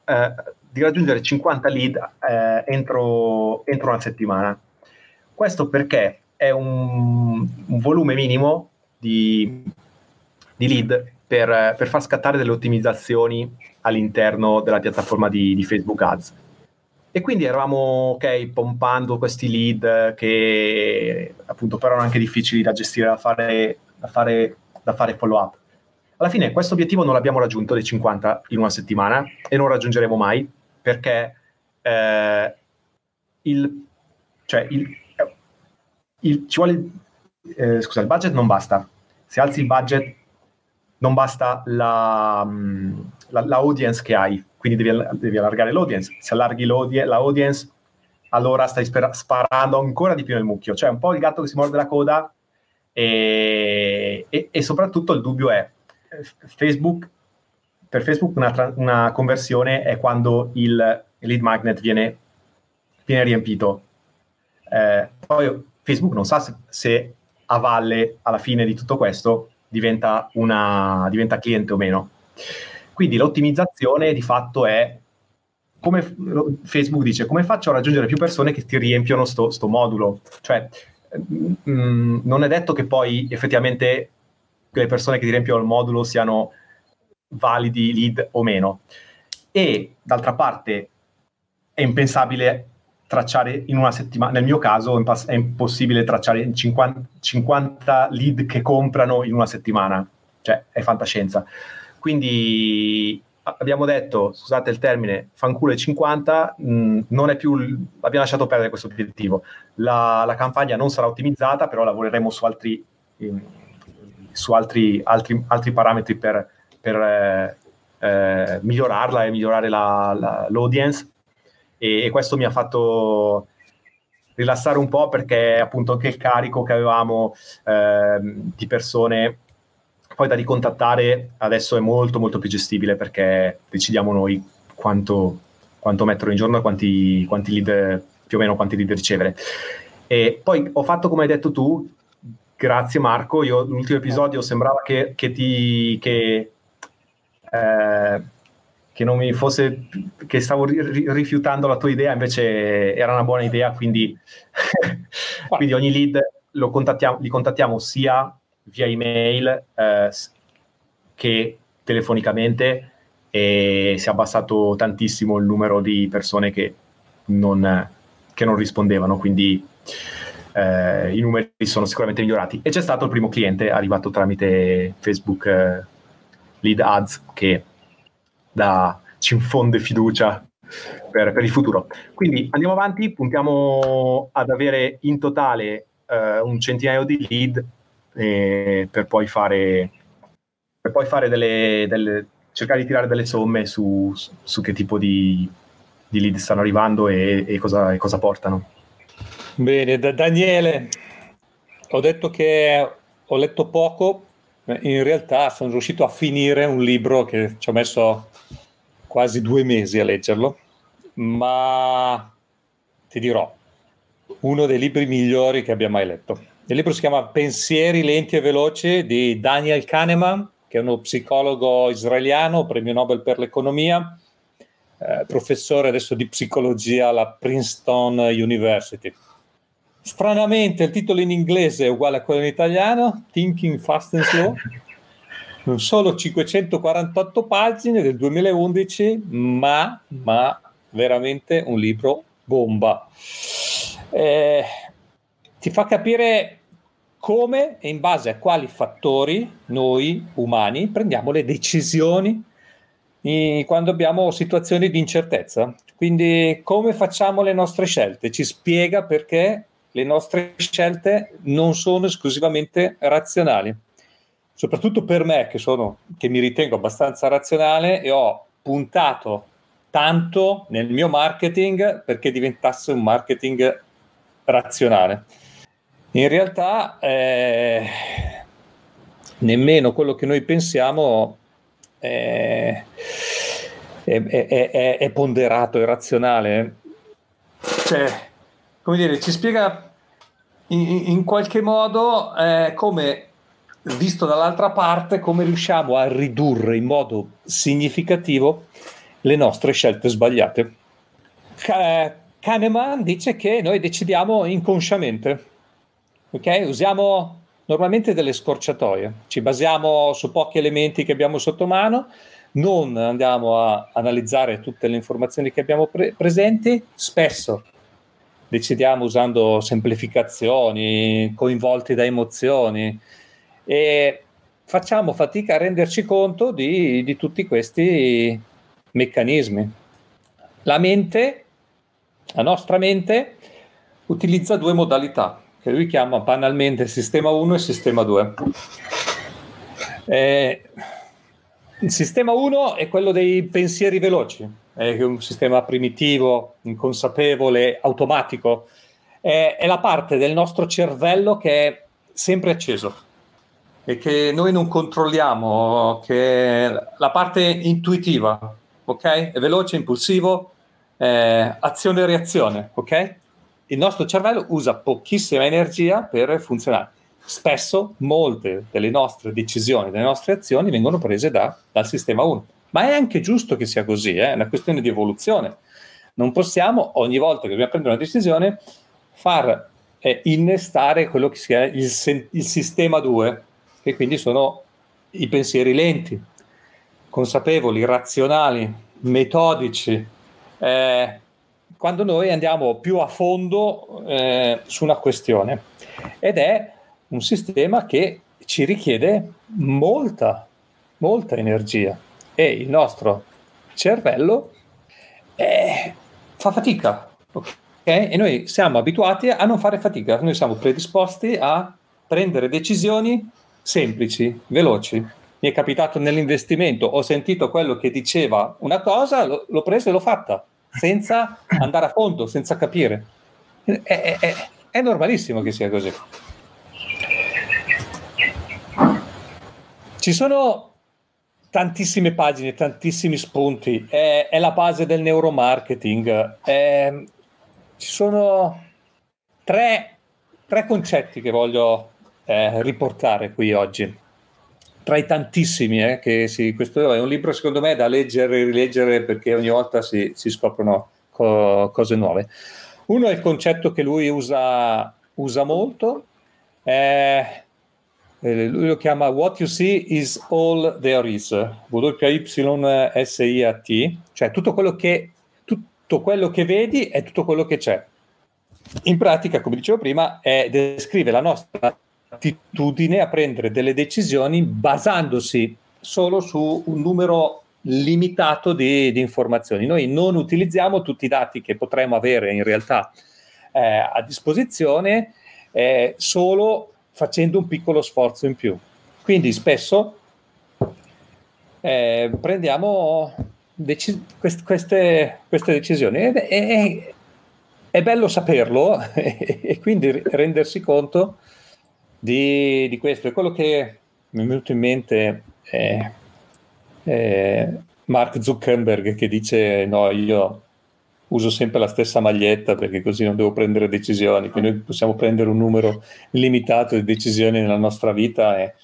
eh, di raggiungere 50 lead eh, entro, entro, una settimana. Questo perché è un, un volume minimo di, di lead per, per, far scattare delle ottimizzazioni all'interno della piattaforma di, di Facebook Ads. E quindi eravamo ok, pompando questi lead che appunto però erano anche difficili da gestire, da fare, da fare, da fare follow up. Alla fine questo obiettivo non l'abbiamo raggiunto dei 50 in una settimana e non raggiungeremo mai perché eh, il, cioè il, il, ci vuole, eh, scusa, il budget non basta. Se alzi il budget non basta la, la, la audience che hai, quindi devi, devi, allargare l'audience. Se allarghi l'audience, allora stai spera- sparando ancora di più nel mucchio. Cioè un po' il gatto che si morde la coda e, e, e soprattutto il dubbio è Facebook, per Facebook una, una, conversione è quando il lead magnet viene, viene riempito. Eh, poi Facebook non sa se, se, a valle alla fine di tutto questo diventa, una, diventa cliente o meno. Quindi l'ottimizzazione di fatto è come Facebook dice, come faccio a raggiungere più persone che ti riempiono sto, sto modulo? Cioè, mh, mm, non è detto che poi effettivamente le persone che ti riempiono il modulo siano validi lead o meno. E d'altra parte è impensabile tracciare in una settimana, nel mio caso è impossibile tracciare 50, 50 lead che comprano in una settimana, cioè è fantascienza. Quindi abbiamo detto, scusate il termine, fanculo 50, mh, non è più, abbiamo lasciato perdere questo obiettivo. La, la campagna non sarà ottimizzata, però lavoreremo su altri... In, su altri, altri, altri parametri per, per eh, eh, migliorarla e migliorare la, la, l'audience e, e, questo mi ha fatto rilassare un po' perché appunto anche il carico che avevamo eh, di persone poi da ricontattare adesso è molto molto più gestibile perché decidiamo noi quanto, quanto mettere in giorno e quanti, quanti lead, più o meno quanti lead ricevere. E poi ho fatto come hai detto tu, grazie Marco, io l'ultimo episodio sembrava che, che ti... Che, eh, che non mi fosse che stavo ri- rifiutando la tua idea invece era una buona idea quindi, quindi ogni lead lo contattiamo, li contattiamo sia via email eh, che telefonicamente e si è abbassato tantissimo il numero di persone che non, che non rispondevano quindi eh, i numeri sono sicuramente migliorati e c'è stato il primo cliente arrivato tramite Facebook eh, Lead Ads che da, ci infonde fiducia per, per, il futuro. Quindi andiamo avanti, puntiamo ad avere in totale eh, un centinaio di lead eh, per poi fare, per poi fare delle, delle, cercare di tirare delle somme su, su, su che tipo di, di, lead stanno arrivando e, e, cosa, e cosa, portano. Bene, da Daniele, ho detto che ho letto poco, in realtà sono riuscito a finire un libro che ci ho messo quasi due mesi a leggerlo, ma ti dirò, uno dei libri migliori che abbia mai letto. Il libro si chiama Pensieri lenti e veloci di Daniel Kahneman, che è uno psicologo israeliano, premio Nobel per l'economia, eh, professore adesso di psicologia alla Princeton University. Stranamente il titolo in inglese è uguale a quello in italiano, Thinking Fast and Slow, solo 548 pagine del 2011, ma, ma veramente un libro bomba. Eh, ti fa capire come e in base a quali fattori noi umani prendiamo le decisioni quando abbiamo situazioni di incertezza. Quindi come facciamo le nostre scelte? Ci spiega perché le nostre scelte non sono esclusivamente razionali soprattutto per me che, sono, che mi ritengo abbastanza razionale e ho puntato tanto nel mio marketing perché diventasse un marketing razionale. In realtà eh, nemmeno quello che noi pensiamo è, è, è, è ponderato, è razionale. Cioè, come dire, ci spiega in, in qualche modo eh, come visto dall'altra parte come riusciamo a ridurre in modo significativo le nostre scelte sbagliate. Kahneman dice che noi decidiamo inconsciamente, ok? Usiamo normalmente delle scorciatoie, ci basiamo su pochi elementi che abbiamo sotto mano, non andiamo a analizzare tutte le informazioni che abbiamo pre- presenti, spesso decidiamo usando semplificazioni, coinvolti da emozioni, e facciamo fatica a renderci conto di, di tutti questi meccanismi. La mente, la nostra mente, utilizza due modalità che lui chiama banalmente sistema 1 e sistema 2. Eh, il sistema 1 è quello dei pensieri veloci, è un sistema primitivo, inconsapevole, automatico. È, è la parte del nostro cervello che è sempre acceso e che noi non controlliamo, che la parte intuitiva, ok? È veloce, impulsivo, eh, azione e reazione, ok? Il nostro cervello usa pochissima energia per funzionare. Spesso molte delle nostre decisioni, delle nostre azioni vengono prese da, dal sistema 1. Ma è anche giusto che sia così, eh? è una questione di evoluzione. Non possiamo ogni volta che dobbiamo prendere una decisione far eh, innestare quello che sia il, il sistema 2, che quindi sono i pensieri lenti, consapevoli, razionali, metodici. Eh, quando noi andiamo più a fondo eh, su una questione ed è un sistema che ci richiede molta, molta energia e il nostro cervello eh, fa fatica. Okay? E noi siamo abituati a non fare fatica, noi siamo predisposti a prendere decisioni semplici, veloci. Mi è capitato nell'investimento, ho sentito quello che diceva una cosa, l'ho, l'ho presa e l'ho fatta, senza andare a fondo, senza capire. È, è, è, è normalissimo che sia così. Ci sono tantissime pagine, tantissimi spunti, è, è la base del neuromarketing. È, ci sono tre, tre, concetti che voglio eh, riportare qui oggi. Tra i tantissimi, eh, che si, questo è un libro secondo me da leggere e rileggere perché ogni volta si, si scoprono co- cose nuove. Uno è il concetto che lui usa, usa molto, eh, lui lo chiama What You See is All There Is, W-Y-S-I-A-T, cioè tutto quello, che, tutto quello che vedi è tutto quello che c'è. In pratica, come dicevo prima, è, descrive la nostra attitudine a prendere delle decisioni basandosi solo su un numero limitato di, di informazioni. Noi non utilizziamo tutti i dati che potremmo avere in realtà eh, a disposizione eh, solo facendo un piccolo sforzo in più. Quindi spesso eh, prendiamo deci- quest- queste, queste, decisioni ed è, è, è bello saperlo e, quindi rendersi conto di, di, questo. E quello che mi è venuto in mente è, è Mark Zuckerberg che dice no, io uso sempre la stessa maglietta perché così non devo prendere decisioni, quindi noi possiamo prendere un numero limitato di decisioni nella nostra vita e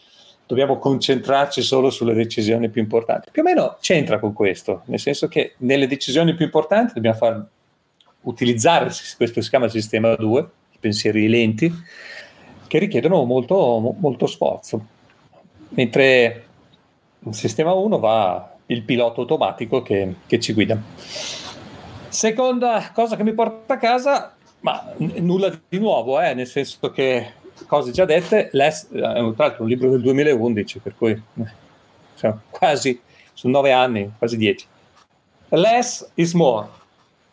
dobbiamo concentrarci solo sulle decisioni più importanti. Più o meno c'entra con questo, nel senso che nelle decisioni più importanti dobbiamo far utilizzare questo si chiama sistema 2, i pensieri lenti, che richiedono molto, molto sforzo. Mentre il sistema 1 va il pilota automatico che, che ci guida. Seconda cosa che mi porta a casa, ma n- nulla di nuovo, eh, nel senso che cose già dette, Les, eh, tra l'altro un libro del 2011, per cui eh, quasi, sono nove anni, quasi dieci. Less is more.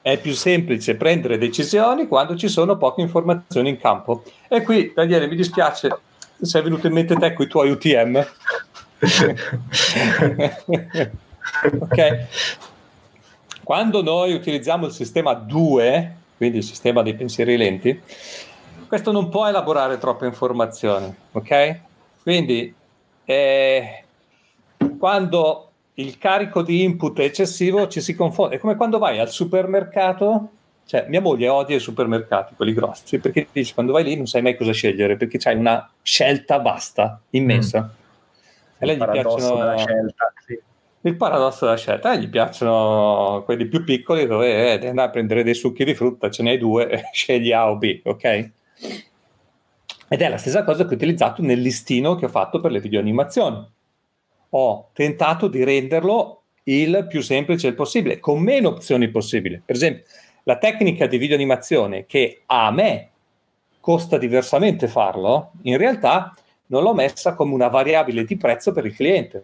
È più semplice prendere decisioni quando ci sono poche informazioni in campo. E qui, Daniele, mi dispiace, se è venuto in mente te con i tuoi UTM. ok, quando noi utilizziamo il sistema 2, quindi il sistema dei pensieri lenti, questo non può elaborare troppe informazioni, ok? Quindi eh, quando il carico di input è eccessivo ci si confonde. È come quando vai al supermercato, cioè mia moglie odia i supermercati, quelli grossi, perché dice quando vai lì non sai mai cosa scegliere, perché c'hai una scelta vasta, immensa. Mm. E lei gli piacciono... Scelta, sì il paradosso della scelta, eh, gli piacciono quelli più piccoli dove eh, devi andare a prendere dei succhi di frutta, ce n'hai due, scegli A o B, ok? Ed è la stessa cosa che ho utilizzato nel listino che ho fatto per le videoanimazioni. Ho tentato di renderlo il più semplice possibile, con meno opzioni possibili. Per esempio, la tecnica di videoanimazione che a me costa diversamente farlo, in realtà non l'ho messa come una variabile di prezzo per il cliente.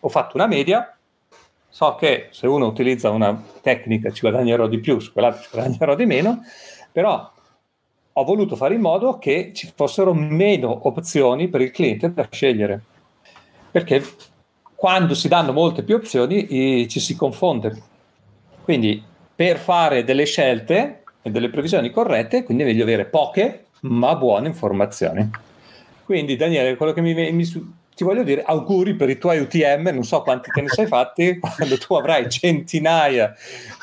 Ho fatto una media so che se uno utilizza una tecnica ci guadagnerò di più, su quell'altra ci guadagnerò di meno, però ho voluto fare in modo che ci fossero meno opzioni per il cliente da scegliere. Perché quando si danno molte più opzioni eh, ci si confonde. Quindi per fare delle scelte e delle previsioni corrette, quindi è meglio avere poche ma buone informazioni. Quindi Daniele, quello che mi, mi, ti voglio dire auguri per i tuoi UTM, non so quanti te ne sei fatti, quando tu avrai centinaia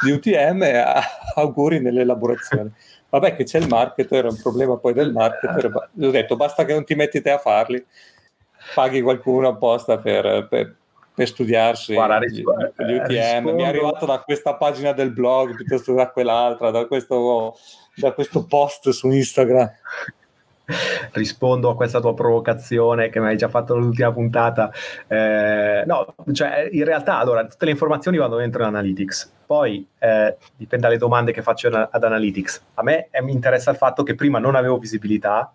di UTM, auguri nell'elaborazione. Vabbè che c'è il marketer, è un problema poi del marketer, ho detto basta che non ti metti te a farli, paghi qualcuno apposta per, per, per studiarsi Guarda, gli, gli, UTM, rispondo... mi è arrivato da questa pagina del blog piuttosto che da quell'altra, da questo, da questo post su Instagram rispondo a questa tua provocazione che mi hai già fatto nell'ultima puntata. Eh, no, cioè in realtà allora tutte le informazioni vanno dentro in Analytics, poi eh, dipende dalle domande che faccio ad Analytics. A me eh, mi interessa il fatto che prima non avevo visibilità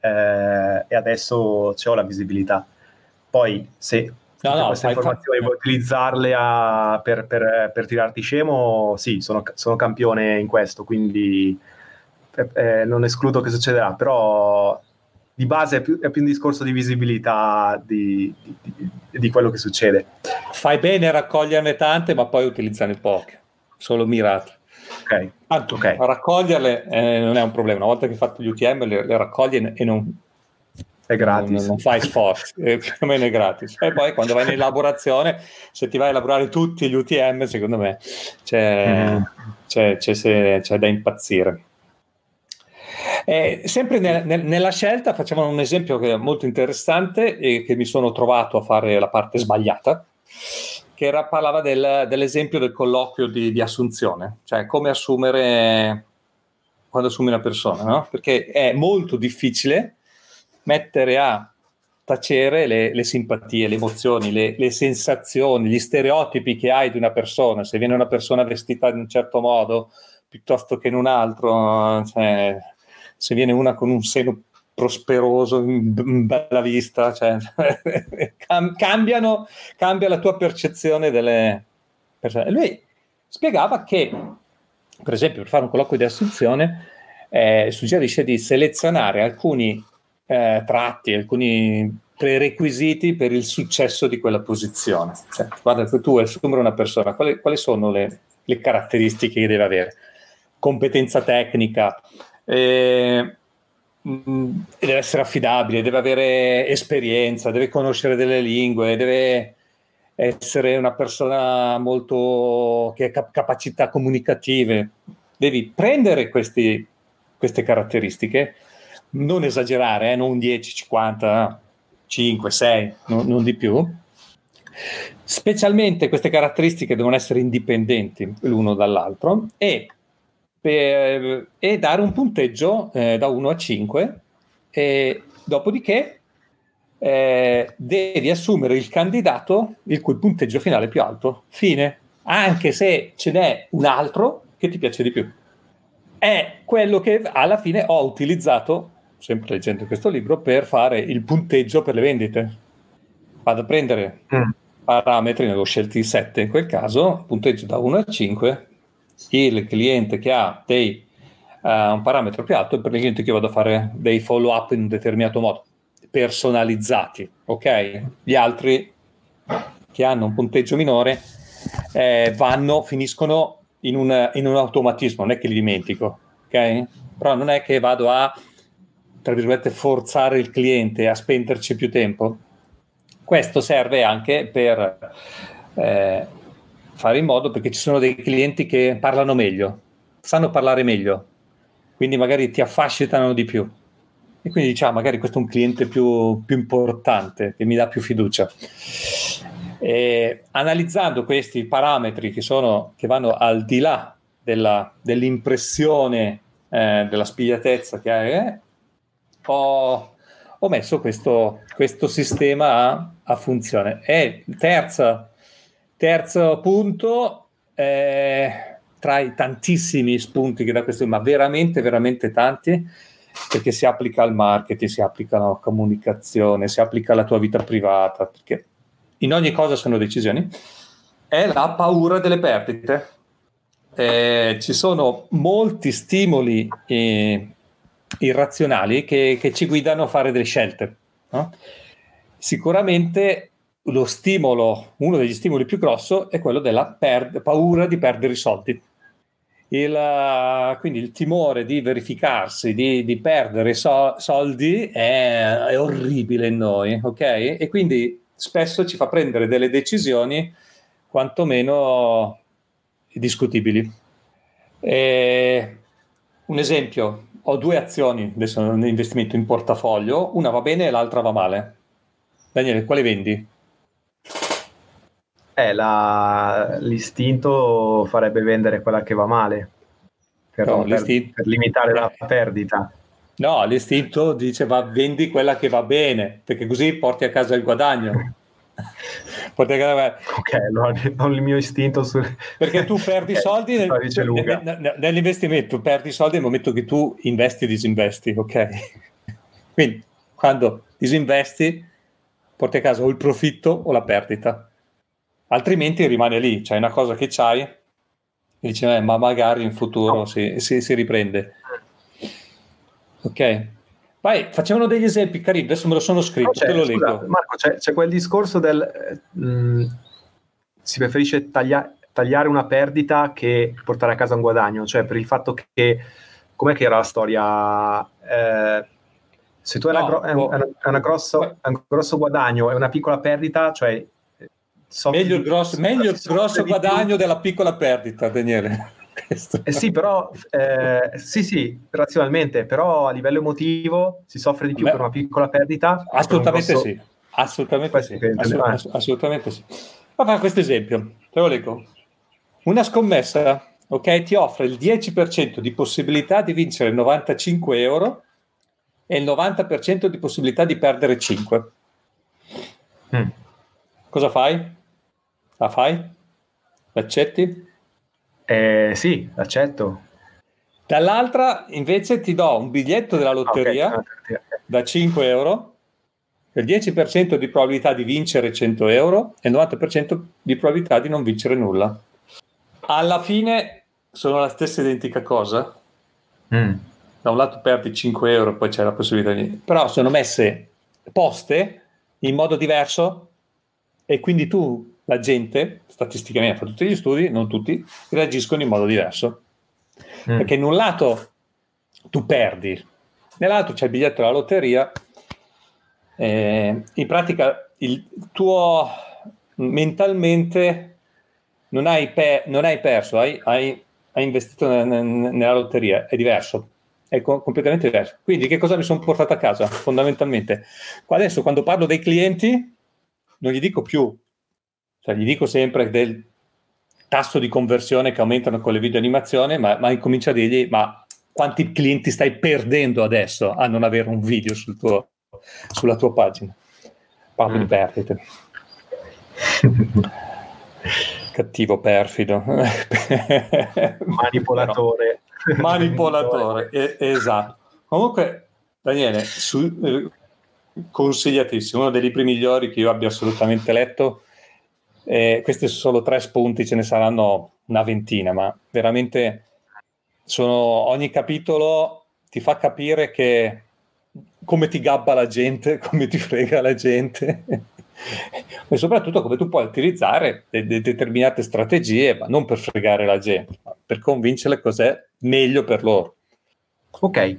eh, e adesso ho la visibilità. Poi se no, no, queste informazioni vuoi utilizzarle a, per, per, per, tirarti scemo, sì, sono, sono campione in questo, quindi eh, non escludo che succederà, però di base è più, è più un discorso di visibilità di, di, di, quello che succede. Fai bene a raccoglierne tante, ma poi utilizzane poche, solo mirate. Ok. Tanto, Ok. raccoglierle eh, non è un problema. Una volta che hai fatto gli UTM, le, le raccogli e non, È gratis. non, non fai sforzi, eh, più o meno è gratis. E poi quando vai in elaborazione, se ti vai a elaborare tutti gli UTM, secondo me c'è, Mm. c'è- c'è- c'è da impazzire. Eh, sempre nel- nel- nella scelta facciamo un esempio che è molto interessante e che mi sono trovato a fare la parte sbagliata, che era- parlava del- dell'esempio del colloquio di, di assunzione, cioè come assumere quando assumi una persona, no? Perché è molto difficile mettere a tacere le, le simpatie, le emozioni, le, le sensazioni, gli stereotipi che hai di una persona. Se viene una persona vestita in un certo modo piuttosto che in un altro, cioè, se viene una con un seno prosperoso, in, bella vista, cioè, cam- cambiano, cambia la tua percezione delle persone. Lui spiegava che, per esempio, per fare un colloquio di assunzione, eh, suggerisce di selezionare alcuni eh, tratti, alcuni prerequisiti per il successo di quella posizione. Cioè, guarda, tu assumere una persona, quali, quali sono le, le caratteristiche che deve avere? Competenza tecnica, eh, mh, deve essere affidabile, deve avere esperienza, deve conoscere delle lingue, deve essere una persona molto che ha cap- capacità comunicative. Devi prendere questi, queste caratteristiche, non esagerare, eh, non 10, 50, 5, 6, non, non di più. Specialmente queste caratteristiche devono essere indipendenti l'uno dall'altro e, per- e dare un punteggio eh, da 1 a 5 e dopodiché eh, devi assumere il candidato il cui punteggio finale è più alto. Fine. Anche se ce n'è un altro che ti piace di più. È quello che alla fine ho utilizzato, sempre leggendo questo libro, per fare il punteggio per le vendite. Vado a prendere Mm. parametri, ne avevo scelti 7 in quel caso, punteggio da 1 a 5, il cliente che ha dei, eh, un parametro più alto per il cliente che io vado a fare dei follow up in un determinato modo, personalizzati, ok? Gli altri che hanno un punteggio minore eh, vanno, finiscono in un, in un automatismo, non è che li dimentico, ok? Però non è che vado a, tra virgolette, forzare il cliente a spenderci più tempo. Questo serve anche per eh, fare in modo perché ci sono dei clienti che parlano meglio, sanno parlare meglio, quindi magari ti affascinano di più. E quindi diciamo, magari questo è un cliente più, più importante, che mi dà più fiducia. E analizzando questi parametri che, sono, che vanno al di là della, dell'impressione eh, della spigliatezza che hai, eh, ho, ho messo questo, questo sistema a, a funzione. E terza, terzo punto, eh, tra i tantissimi spunti che da questo, ma veramente, veramente tanti, perché si applica al marketing, si applica alla comunicazione, si applica alla tua vita privata, perché in ogni cosa sono decisioni, è la paura delle perdite. Eh, ci sono molti stimoli eh, irrazionali che, che, ci guidano a fare delle scelte. No? Sicuramente lo stimolo, uno degli stimoli più grossi è quello della per- paura di perdere i soldi. Il, quindi il timore di verificarsi, di, di perdere so- soldi è, è, orribile in noi, ok? E quindi spesso ci fa prendere delle decisioni quantomeno discutibili. E un esempio, ho due azioni adesso un investimento in portafoglio, una va bene e l'altra va male. Daniele, quale vendi? Eh, la, l'istinto farebbe vendere quella che va male per, no, per, per limitare la perdita. No, l'istinto dice va, vendi quella che va bene, perché così porti a casa il guadagno. ok, non, non il mio istinto su... perché tu perdi soldi nel, nel, nell'investimento, perdi soldi nel momento che tu investi e disinvesti, ok? Quindi quando disinvesti porti a casa o il profitto o la perdita, altrimenti rimane lì, c'è cioè una cosa che c'hai e dici eh, ma magari in futuro no. si, si, si riprende. Ok, Vai, facciamo degli esempi carini, adesso me lo sono scritto, no, te lo leggo. Marco, c'è, c'è, quel discorso del... Mh, si preferisce tagliare... tagliare una perdita che portare a casa un guadagno, cioè per il fatto che, com'è che era la storia? Eh, se tu hai, no, gro- è, un, è, una grosso, un grosso guadagno e una piccola perdita, cioè... Meglio il grosso, meglio il grosso guadagno della piccola perdita, Daniele. Eh sì, però eh, sì, sì, razionalmente, però a livello emotivo si soffre di più Beh, per una piccola perdita. Assolutamente grosso... sì, assolutamente sì, Assolut- assolutamente sì. Ma fa questo esempio, te lo leggo. Una scommessa, ok, ti offre il 10% di possibilità di vincere 95 euro e il 90% di possibilità di perdere 5. Mm. Cosa fai? La fai? L'accetti? Eh, sì, accetto. Dall'altra invece ti do un biglietto della lotteria okay. da 5 euro, il 10% di probabilità di vincere 100 euro e il 90% di probabilità di non vincere nulla. Alla fine sono la stessa identica cosa. Mm. Da un lato perdi 5 euro, poi c'è la possibilità di... Però sono messe poste in modo diverso e quindi tu la gente, statisticamente, fa tutti gli studi, non tutti, reagiscono in modo diverso. Mm. Perché in un lato tu perdi, nell'altro c'è il biglietto della lotteria, eh, in pratica il tuo mentalmente non hai, pe- non hai perso, hai, hai, hai investito n- n- nella lotteria, è diverso, è co- completamente diverso. Quindi che cosa mi sono portato a casa fondamentalmente? Adesso quando parlo dei clienti non gli dico più cioè, gli dico sempre del tasso di conversione che aumentano con le video animazioni, ma, ma incomincia a dirgli, ma quanti clienti stai perdendo adesso a non avere un video sul tuo, sulla tua pagina? Parlo mm. di perdite. Cattivo, perfido. Manipolatore. Però, manipolatore, eh, esatto. Comunque, Daniele, su, eh, consigliatissimo, uno dei libri migliori che io abbia assolutamente letto eh, questi sono solo tre spunti, ce ne saranno una ventina, ma veramente sono, ogni capitolo ti fa capire che come ti gabba la gente, come ti frega la gente e soprattutto come tu puoi utilizzare de- de- determinate strategie, ma non per fregare la gente, ma per convincerle cos'è meglio per loro. Ok.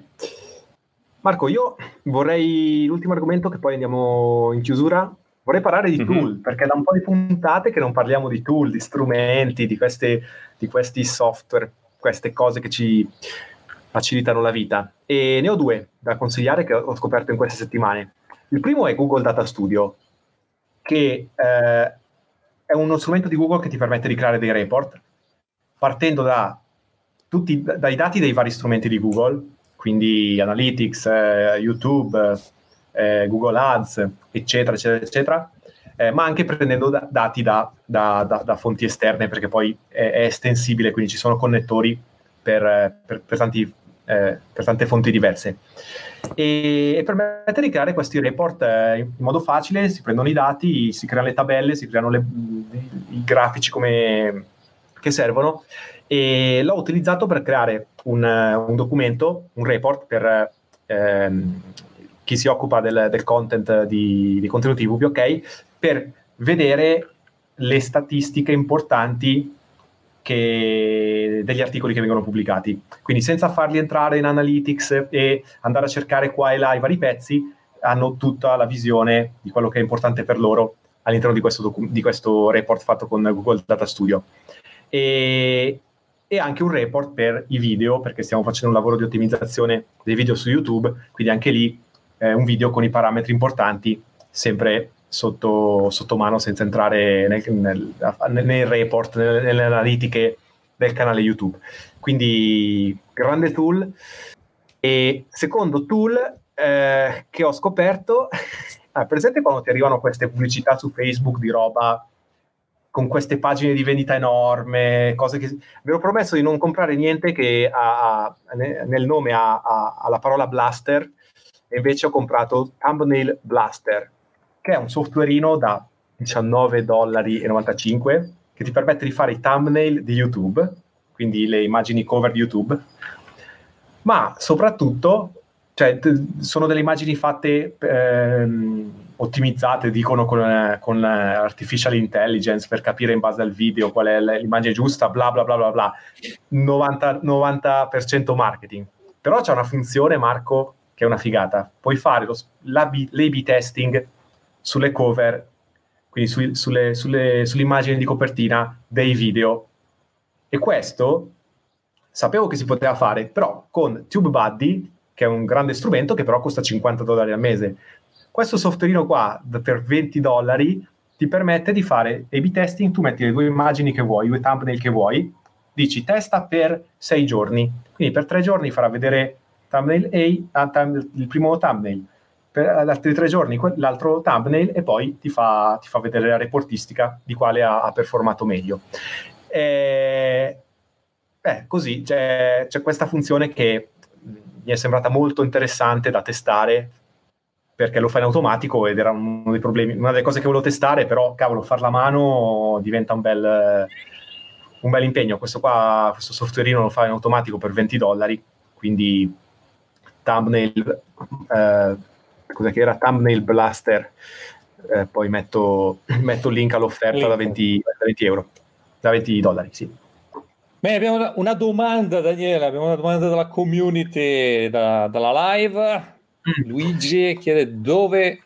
Marco, io vorrei l'ultimo argomento che poi andiamo in chiusura Vorrei parlare di mm-hmm. tool, perché da un po' di puntate che non parliamo di tool, di strumenti, di, queste, di questi software, queste cose che ci facilitano la vita. E ne ho due da consigliare che ho scoperto in queste settimane. Il primo è Google Data Studio, che eh, è uno strumento di Google che ti permette di creare dei report partendo da tutti, dai dati dei vari strumenti di Google, quindi Analytics, eh, YouTube, eh, Google Ads, eccetera, eccetera, eccetera, eh, ma anche prendendo da- dati da, da, da, fonti esterne, perché poi è, è, estensibile, quindi ci sono connettori per, per, per, tanti, eh, per tante fonti diverse. E, e, permette di creare questi report eh, in modo facile, si prendono i dati, si creano le tabelle, si creano le, i, i grafici come, che servono e l'ho utilizzato per creare un, un documento, un report per ehm, chi si occupa del, del content di, di contenuti VPOK per vedere le statistiche importanti degli articoli che vengono pubblicati. Quindi senza farli entrare in Analytics e andare a cercare qua e là i vari pezzi, hanno tutta la visione di quello che è importante per loro all'interno di questo, docu- di questo report fatto con Google Data Studio. E, e anche un report per i video, perché stiamo facendo un lavoro di ottimizzazione dei video su YouTube, quindi anche lì eh, un video con i parametri importanti, sempre sotto, sotto mano, senza entrare nel, nel, nel report, nelle, nelle analitiche del canale YouTube. Quindi grande tool. E secondo tool eh, che ho scoperto, ah, presente quando ti arrivano queste pubblicità su Facebook di roba con queste pagine di vendita enorme, cose che vi ho promesso di non comprare niente che ha, ha, nel nome ha, ha, la parola blaster e invece ho comprato Thumbnail Blaster, che è un softwareino da 19,95 dollari che ti permette di fare i thumbnail di YouTube, quindi le immagini cover di YouTube, ma soprattutto cioè, sono delle immagini fatte ehm, ottimizzate, dicono con, con artificial intelligence per capire in base al video qual è l'immagine giusta, bla bla bla bla bla, 90%, 90% marketing. Però c'è una funzione, Marco, che è una figata. Puoi fare lo, l'A-B testing sulle cover, quindi su, sulle, sulle, immagini di copertina dei video. E questo sapevo che si poteva fare, però con TubeBuddy, che è un grande strumento che però costa 50 dollari al mese. Questo softwareino qua per 20 dollari ti permette di fare A-B testing, tu metti le due immagini che vuoi, due thumbnail che vuoi, dici testa per 6 giorni, quindi per 3 giorni farà vedere thumbnail A, ah, thumbnail, il primo thumbnail, per altri 3 giorni l'altro thumbnail e poi ti fa, ti fa vedere la reportistica di quale ha, ha performato meglio. E, beh, così c'è, c'è questa funzione che mi è sembrata molto interessante da testare perché lo fa in automatico ed era uno dei problemi, una delle cose che volevo testare, però cavolo, farla a mano diventa un bel, un bel impegno. Questo qua, questo softwareino lo fa in automatico per 20 dollari, quindi thumbnail, eh, cosa che era? Thumbnail Blaster, eh, poi metto, metto, il link all'offerta link. Da, 20, da 20 euro, da 20 dollari, sì. Beh, abbiamo una, una, domanda, Daniele, abbiamo una domanda dalla community, da, dalla live. Mm. Luigi chiede dove...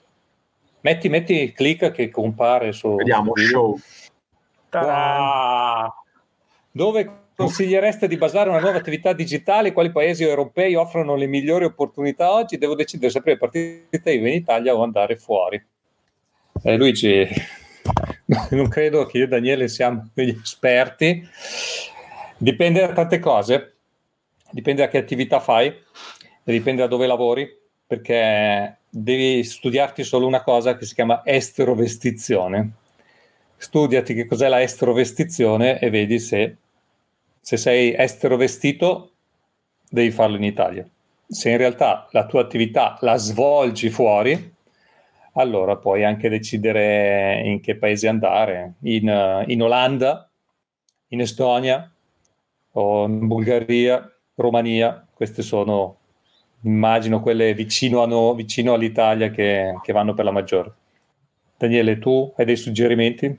Metti, metti il click che compare su... Vediamo, su show. Ah, dove consigliereste di basare una nuova attività digitale? Quali paesi europei offrono le migliori opportunità oggi? Devo decidere se aprire partita IVA in Italia o andare fuori. Eh, Luigi, non credo che io e Daniele siamo degli esperti. Dipende da tante cose, dipende da che attività fai, dipende da dove lavori, perché devi studiarti solo una cosa che si chiama esterovestizione. Studiati che cos'è la esterovestizione e vedi se, se sei esterovestito devi farlo in Italia. Se in realtà la tua attività la svolgi fuori, allora puoi anche decidere in che paese andare, in, in Olanda, in Estonia, o in Bulgaria, Romania, queste sono, immagino, quelle vicino, no, vicino all'Italia che, che, vanno per la maggiore. Daniele, tu hai dei suggerimenti?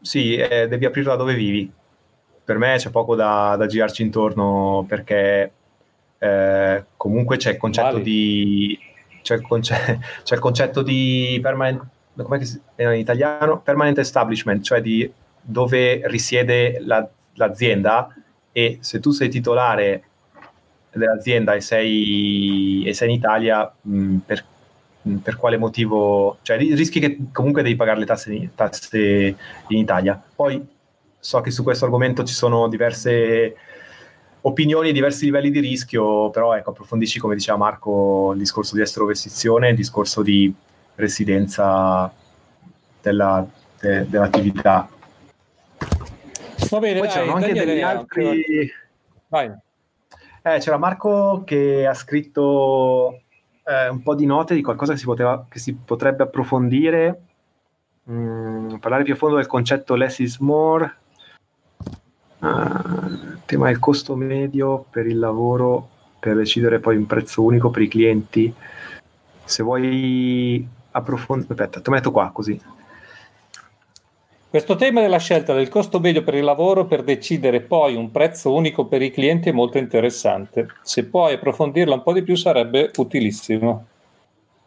Sì, eh, devi aprirla dove vivi. Per me c'è poco da, da girarci intorno perché eh, comunque c'è il concetto vale. di... C'è il, conce- c'è il, concetto di permanent, come si, in italiano? Permanent establishment, cioè di dove risiede la, l'azienda e se tu sei titolare dell'azienda e sei, e sei in Italia, mh, per, mh, per, quale motivo? Cioè rischi che comunque devi pagare le tasse, tasse in Italia. Poi so che su questo argomento ci sono diverse opinioni, diversi livelli di rischio, però ecco, approfondisci, come diceva Marco, il discorso di estrovestizione, il discorso di residenza della, de, dell'attività. Va bene, Poi dai, c'erano anche degli altri... Eh, c'era Marco che ha scritto eh, un po' di note di qualcosa che si, poteva, che si potrebbe approfondire, mm, parlare più a fondo del concetto less is more, il tema del costo medio per il lavoro per decidere poi un prezzo unico per i clienti. Se vuoi approfondire, aspetta, te lo metto qua così. Questo tema della scelta del costo medio per il lavoro per decidere poi un prezzo unico per i clienti è molto interessante. Se puoi approfondirlo un po' di più sarebbe utilissimo.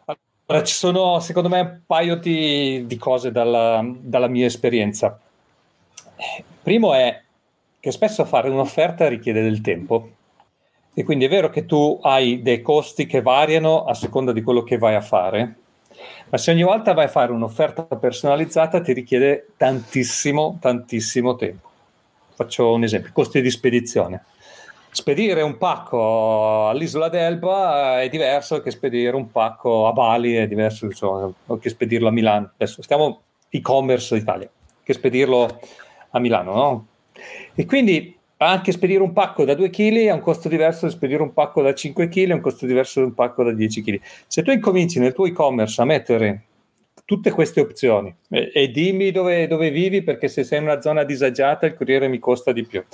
Allora, ci sono secondo me un paio di, di cose dalla, dalla mia esperienza. Primo è che spesso fare un'offerta richiede del tempo e quindi è vero che tu hai dei costi che variano a seconda di quello che vai a fare, ma se ogni volta vai a fare un'offerta personalizzata ti richiede tantissimo, tantissimo tempo. Faccio un esempio, costi di spedizione. Spedire un pacco all'isola d'Elba è diverso che spedire un pacco a Bali, è diverso insomma, che spedirlo a Milano. Adesso stiamo e-commerce Italia, che spedirlo a Milano, no? E quindi anche spedire un pacco da 2 kg ha un costo diverso da spedire un pacco da 5 kg, ha un costo diverso da un pacco da 10 kg. Se tu incominci nel tuo e-commerce a mettere tutte queste opzioni e, e dimmi dove, dove, vivi perché se sei in una zona disagiata il corriere mi costa di più.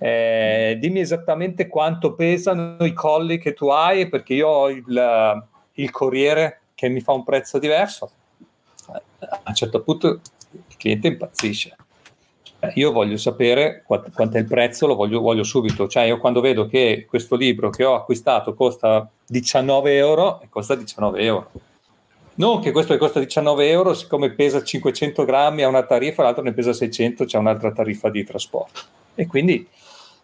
Eh, dimmi esattamente quanto pesano i colli che tu hai perché io ho il, il corriere che mi fa un prezzo diverso, a un certo punto il cliente impazzisce. Io voglio sapere quanto, è il prezzo, lo voglio, voglio, subito. Cioè, io quando vedo che questo libro che ho acquistato costa 19 euro, costa 19 euro. Non che questo che costa 19 euro, siccome pesa 500 grammi ha una tariffa, l'altro ne pesa 600, c'è un'altra tariffa di trasporto. E quindi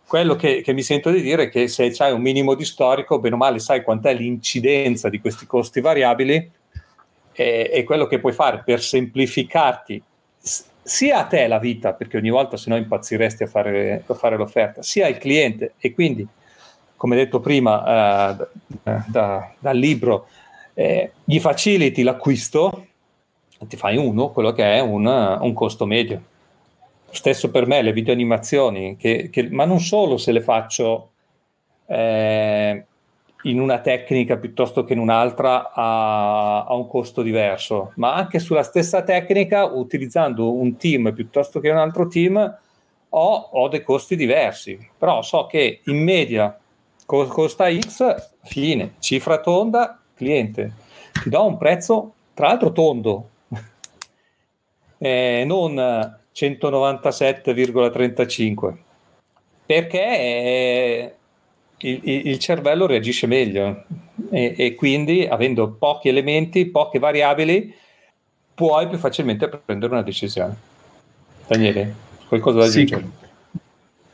quello che, che, mi sento di dire è che se hai un minimo di storico, bene o male sai quant'è l'incidenza di questi costi variabili e quello che puoi fare per semplificarti sia a te la vita, perché ogni volta se no impazziresti a fare, a fare l'offerta, sia al cliente e quindi, come detto prima eh, da, dal libro, eh, gli faciliti l'acquisto, ti fai uno, quello che è un, un costo medio. Stesso per me le videoanimazioni, che, che, ma non solo se le faccio eh, in una tecnica piuttosto che in un'altra a, a, un costo diverso, ma anche sulla stessa tecnica, utilizzando un team piuttosto che un altro team, ho, ho dei costi diversi. Però so che in media costa X, fine, cifra tonda, cliente. Ti do un prezzo, tra l'altro tondo, eh, non 197,35, perché... Eh, il, il cervello reagisce meglio e, e, quindi avendo pochi elementi, poche variabili, puoi più facilmente prendere una decisione. Daniele, qualcosa da aggiungere? Sì.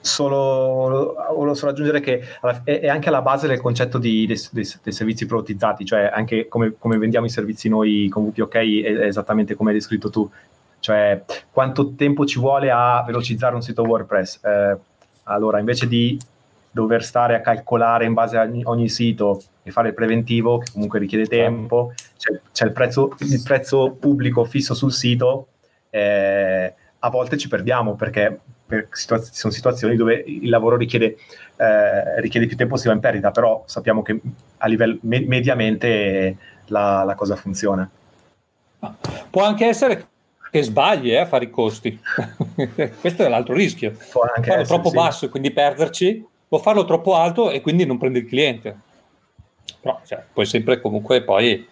Solo, volevo solo aggiungere che è, anche alla base del concetto di, dei, dei, servizi productizzati, cioè anche come, come, vendiamo i servizi noi con VPOK è, è esattamente come hai descritto tu, cioè quanto tempo ci vuole a velocizzare un sito WordPress. Eh, allora, invece di dover stare a calcolare in base a ogni, ogni sito e fare il preventivo, che comunque richiede tempo, c'è, c'è il, prezzo, il, prezzo, pubblico fisso sul sito, eh, a volte ci perdiamo perché per situaz- sono situazioni dove il lavoro richiede, eh, richiede, più tempo, si va in perdita, però sappiamo che a livello me- mediamente la, la, cosa funziona. Può anche essere che sbagli eh, a fare i costi, questo è l'altro rischio. Può anche Farlo essere, troppo sì. basso e quindi perderci può farlo troppo alto e quindi non prende il cliente. Però cioè, puoi sempre comunque poi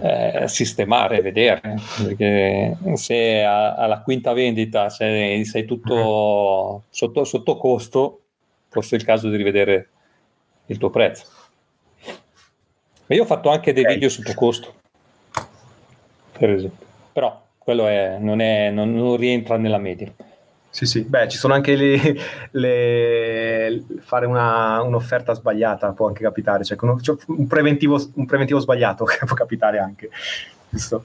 eh, sistemare, vedere, perché se a, alla quinta vendita sei, sei tutto sotto, sotto, costo, forse è il caso di rivedere il tuo prezzo. Ma io ho fatto anche dei video sotto costo, per esempio, però quello è, non, è, non, non rientra nella media. Sì, sì, beh, ci sono anche le, le fare una, un'offerta sbagliata, può anche capitare, cioè, cioè un, preventivo, un, preventivo, sbagliato può capitare anche. Giusto?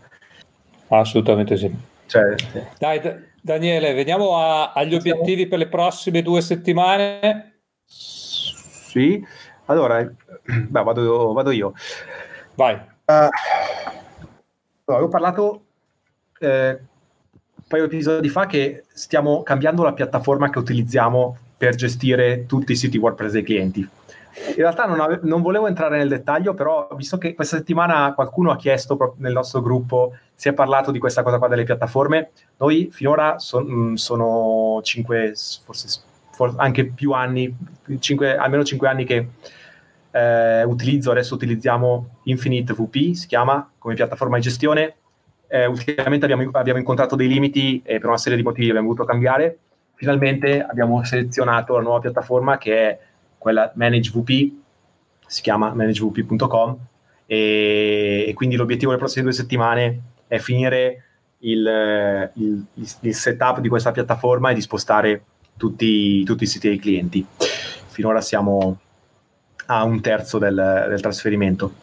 Assolutamente sì. Cioè, sì. Dai, D- Daniele, veniamo a, agli obiettivi per le prossime due settimane. Sì, allora, beh, vado, vado, io. Vai. Uh, allora, ho parlato... Eh, paio di episodi fa che stiamo cambiando la piattaforma che utilizziamo per gestire tutti i siti WordPress dei clienti. In realtà non, ave- non, volevo entrare nel dettaglio, però visto che questa settimana qualcuno ha chiesto nel nostro gruppo, si è parlato di questa cosa qua delle piattaforme, noi finora son, mm, sono 5, forse, forse, anche più anni, 5, almeno 5 anni che eh, utilizzo, adesso utilizziamo Infinite VP, si chiama, come piattaforma di gestione, eh, ultimamente abbiamo, abbiamo, incontrato dei limiti e per una serie di motivi abbiamo dovuto cambiare. Finalmente abbiamo selezionato la nuova piattaforma che è quella ManageVP, si chiama managevp.com e, e quindi l'obiettivo delle prossime due settimane è finire il, il, il, setup di questa piattaforma e di spostare tutti, tutti, i siti dei clienti. Finora siamo a un terzo del, del trasferimento.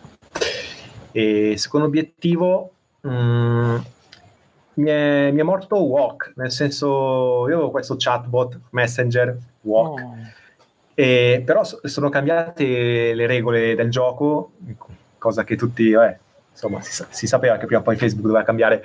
E secondo obiettivo Mm, mi, è, mi, è, morto Walk, nel senso io avevo questo chatbot Messenger Walk, oh. e, però so, sono cambiate le regole del gioco, cosa che tutti, eh, insomma, si, si, sapeva che prima o poi Facebook doveva cambiare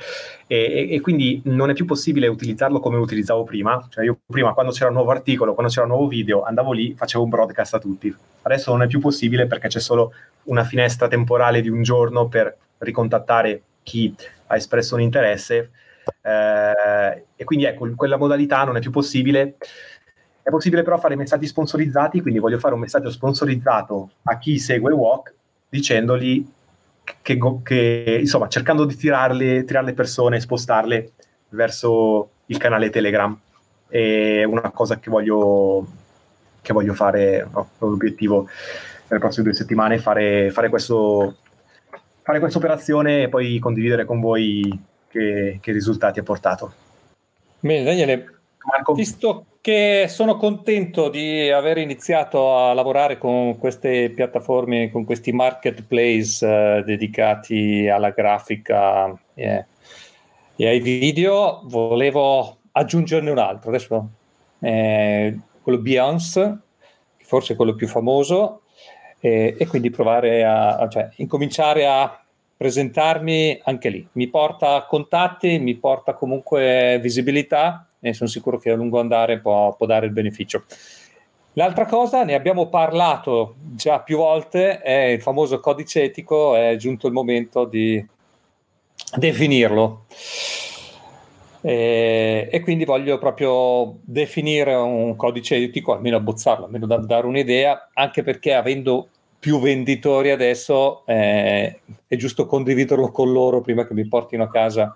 e, e, e, quindi non è più possibile utilizzarlo come utilizzavo prima. Cioè io prima quando c'era un nuovo articolo, quando c'era un nuovo video, andavo lì, facevo un broadcast a tutti. Adesso non è più possibile perché c'è solo una finestra temporale di un giorno per ricontattare chi ha espresso un interesse eh, e quindi ecco, quella modalità non è più possibile. È possibile però fare messaggi sponsorizzati, quindi voglio fare un messaggio sponsorizzato a chi segue Walk dicendogli che, che, insomma, cercando di tirarle, tirare le persone, spostarle verso il canale Telegram. È una cosa che voglio, che voglio fare, no, l'obiettivo nelle prossime due settimane, fare, fare, questo, fare questa operazione e poi condividere con voi che, che risultati ha portato. Bene, Daniele, Marco. visto che sono contento di aver iniziato a lavorare con queste piattaforme, con questi marketplace eh, dedicati alla grafica eh, e ai video, volevo aggiungerne un altro. Adesso eh, quello Beyoncé, forse quello più famoso, e, e quindi provare a, a cioè, incominciare a presentarmi anche lì. Mi porta contatti, mi porta comunque visibilità e sono sicuro che a lungo andare può, può dare il beneficio. L'altra cosa, ne abbiamo parlato già più volte, è il famoso codice etico, è giunto il momento di definirlo. E, e, quindi voglio proprio definire un codice etico, almeno abbozzarlo, almeno da dare un'idea, anche perché avendo più venditori adesso eh, è giusto condividerlo con loro prima che mi portino a casa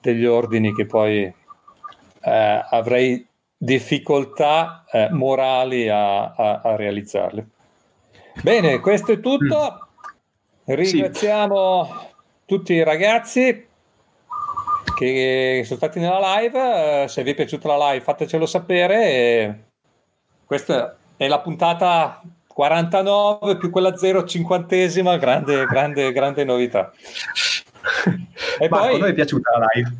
degli ordini che poi eh, avrei difficoltà eh, morali a, a, a, realizzarli. Bene, questo è tutto. Ringraziamo sì. tutti i ragazzi che sono stati nella live. Se vi è piaciuta la live, fatecelo sapere. questa è la puntata 49 più quella 0 cinquantesima, grande, grande, grande novità. E Marco, poi... a noi è piaciuta la live.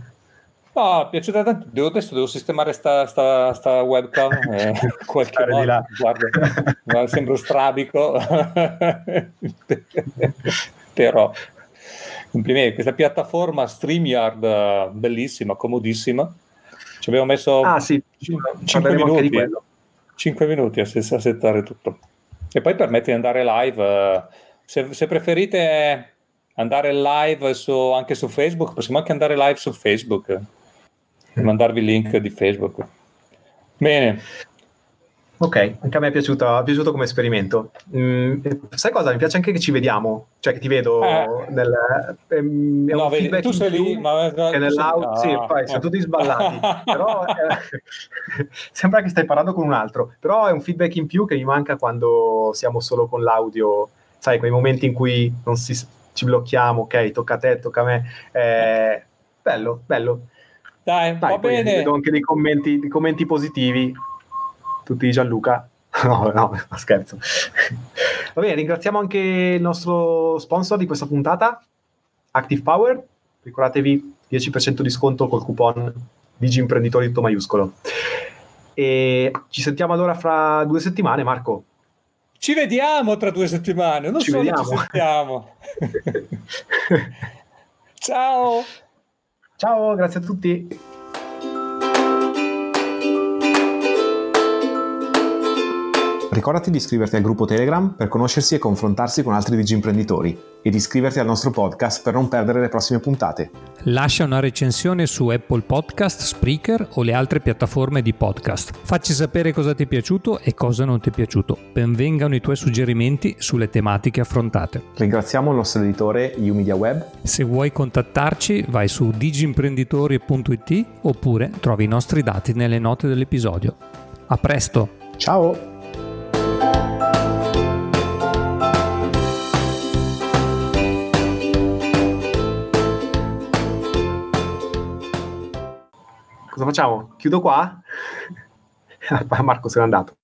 No, è piaciuta tanto. Devo, adesso devo sistemare sta, sta, sta webcam. Eh, qualche modo. Guarda, sembro strabico. Però, complimenti. Questa piattaforma StreamYard, bellissima, comodissima. Ci abbiamo messo ah, sì. 5 minuti. 5 minuti a settare tutto e poi permette di andare live. Eh, se, se preferite andare live su, anche su Facebook, possiamo anche andare live su Facebook e mandarvi il link di Facebook. Bene. Ok, anche a me è piaciuto, è piaciuto come esperimento. Mm, sai cosa? Mi piace anche che ci vediamo, cioè che ti vedo eh. nel... Ehm, no, vedi, tu sei lì, ma... Che nell'audio, sei... sì, poi siamo tutti sballati, però eh, sembra che stai parlando con un altro, però è un feedback in più che mi manca quando siamo solo con l'audio, sai, quei momenti in cui non si, ci blocchiamo, ok, tocca a te, tocca a me, eh, bello, bello. Dai, Dai va bene. Vedo anche dei commenti, dei commenti positivi tutti di Gianluca. No, no, scherzo. Va bene, ringraziamo anche il nostro sponsor di questa puntata, Active Power. Ricordatevi 10% di sconto col coupon Digi Imprenditori tutto maiuscolo. E ci sentiamo allora fra due settimane, Marco. Ci vediamo tra due settimane, non ci solo vediamo. ci sentiamo. Ciao. Ciao, grazie a tutti. Ricordati di iscriverti al gruppo Telegram per conoscersi e confrontarsi con altri digi imprenditori e di iscriverti al nostro podcast per non perdere le prossime puntate. Lascia una recensione su Apple Podcast, Spreaker o le altre piattaforme di podcast. Facci sapere cosa ti è piaciuto e cosa non ti è piaciuto. Benvengano i tuoi suggerimenti sulle tematiche affrontate. Ringraziamo il nostro editore Umedia Web. Se vuoi contattarci vai su digimprenditori.it oppure trovi i nostri dati nelle note dell'episodio. A presto! Ciao! Cosa facciamo? Chiudo qua? Marco se n'è andato.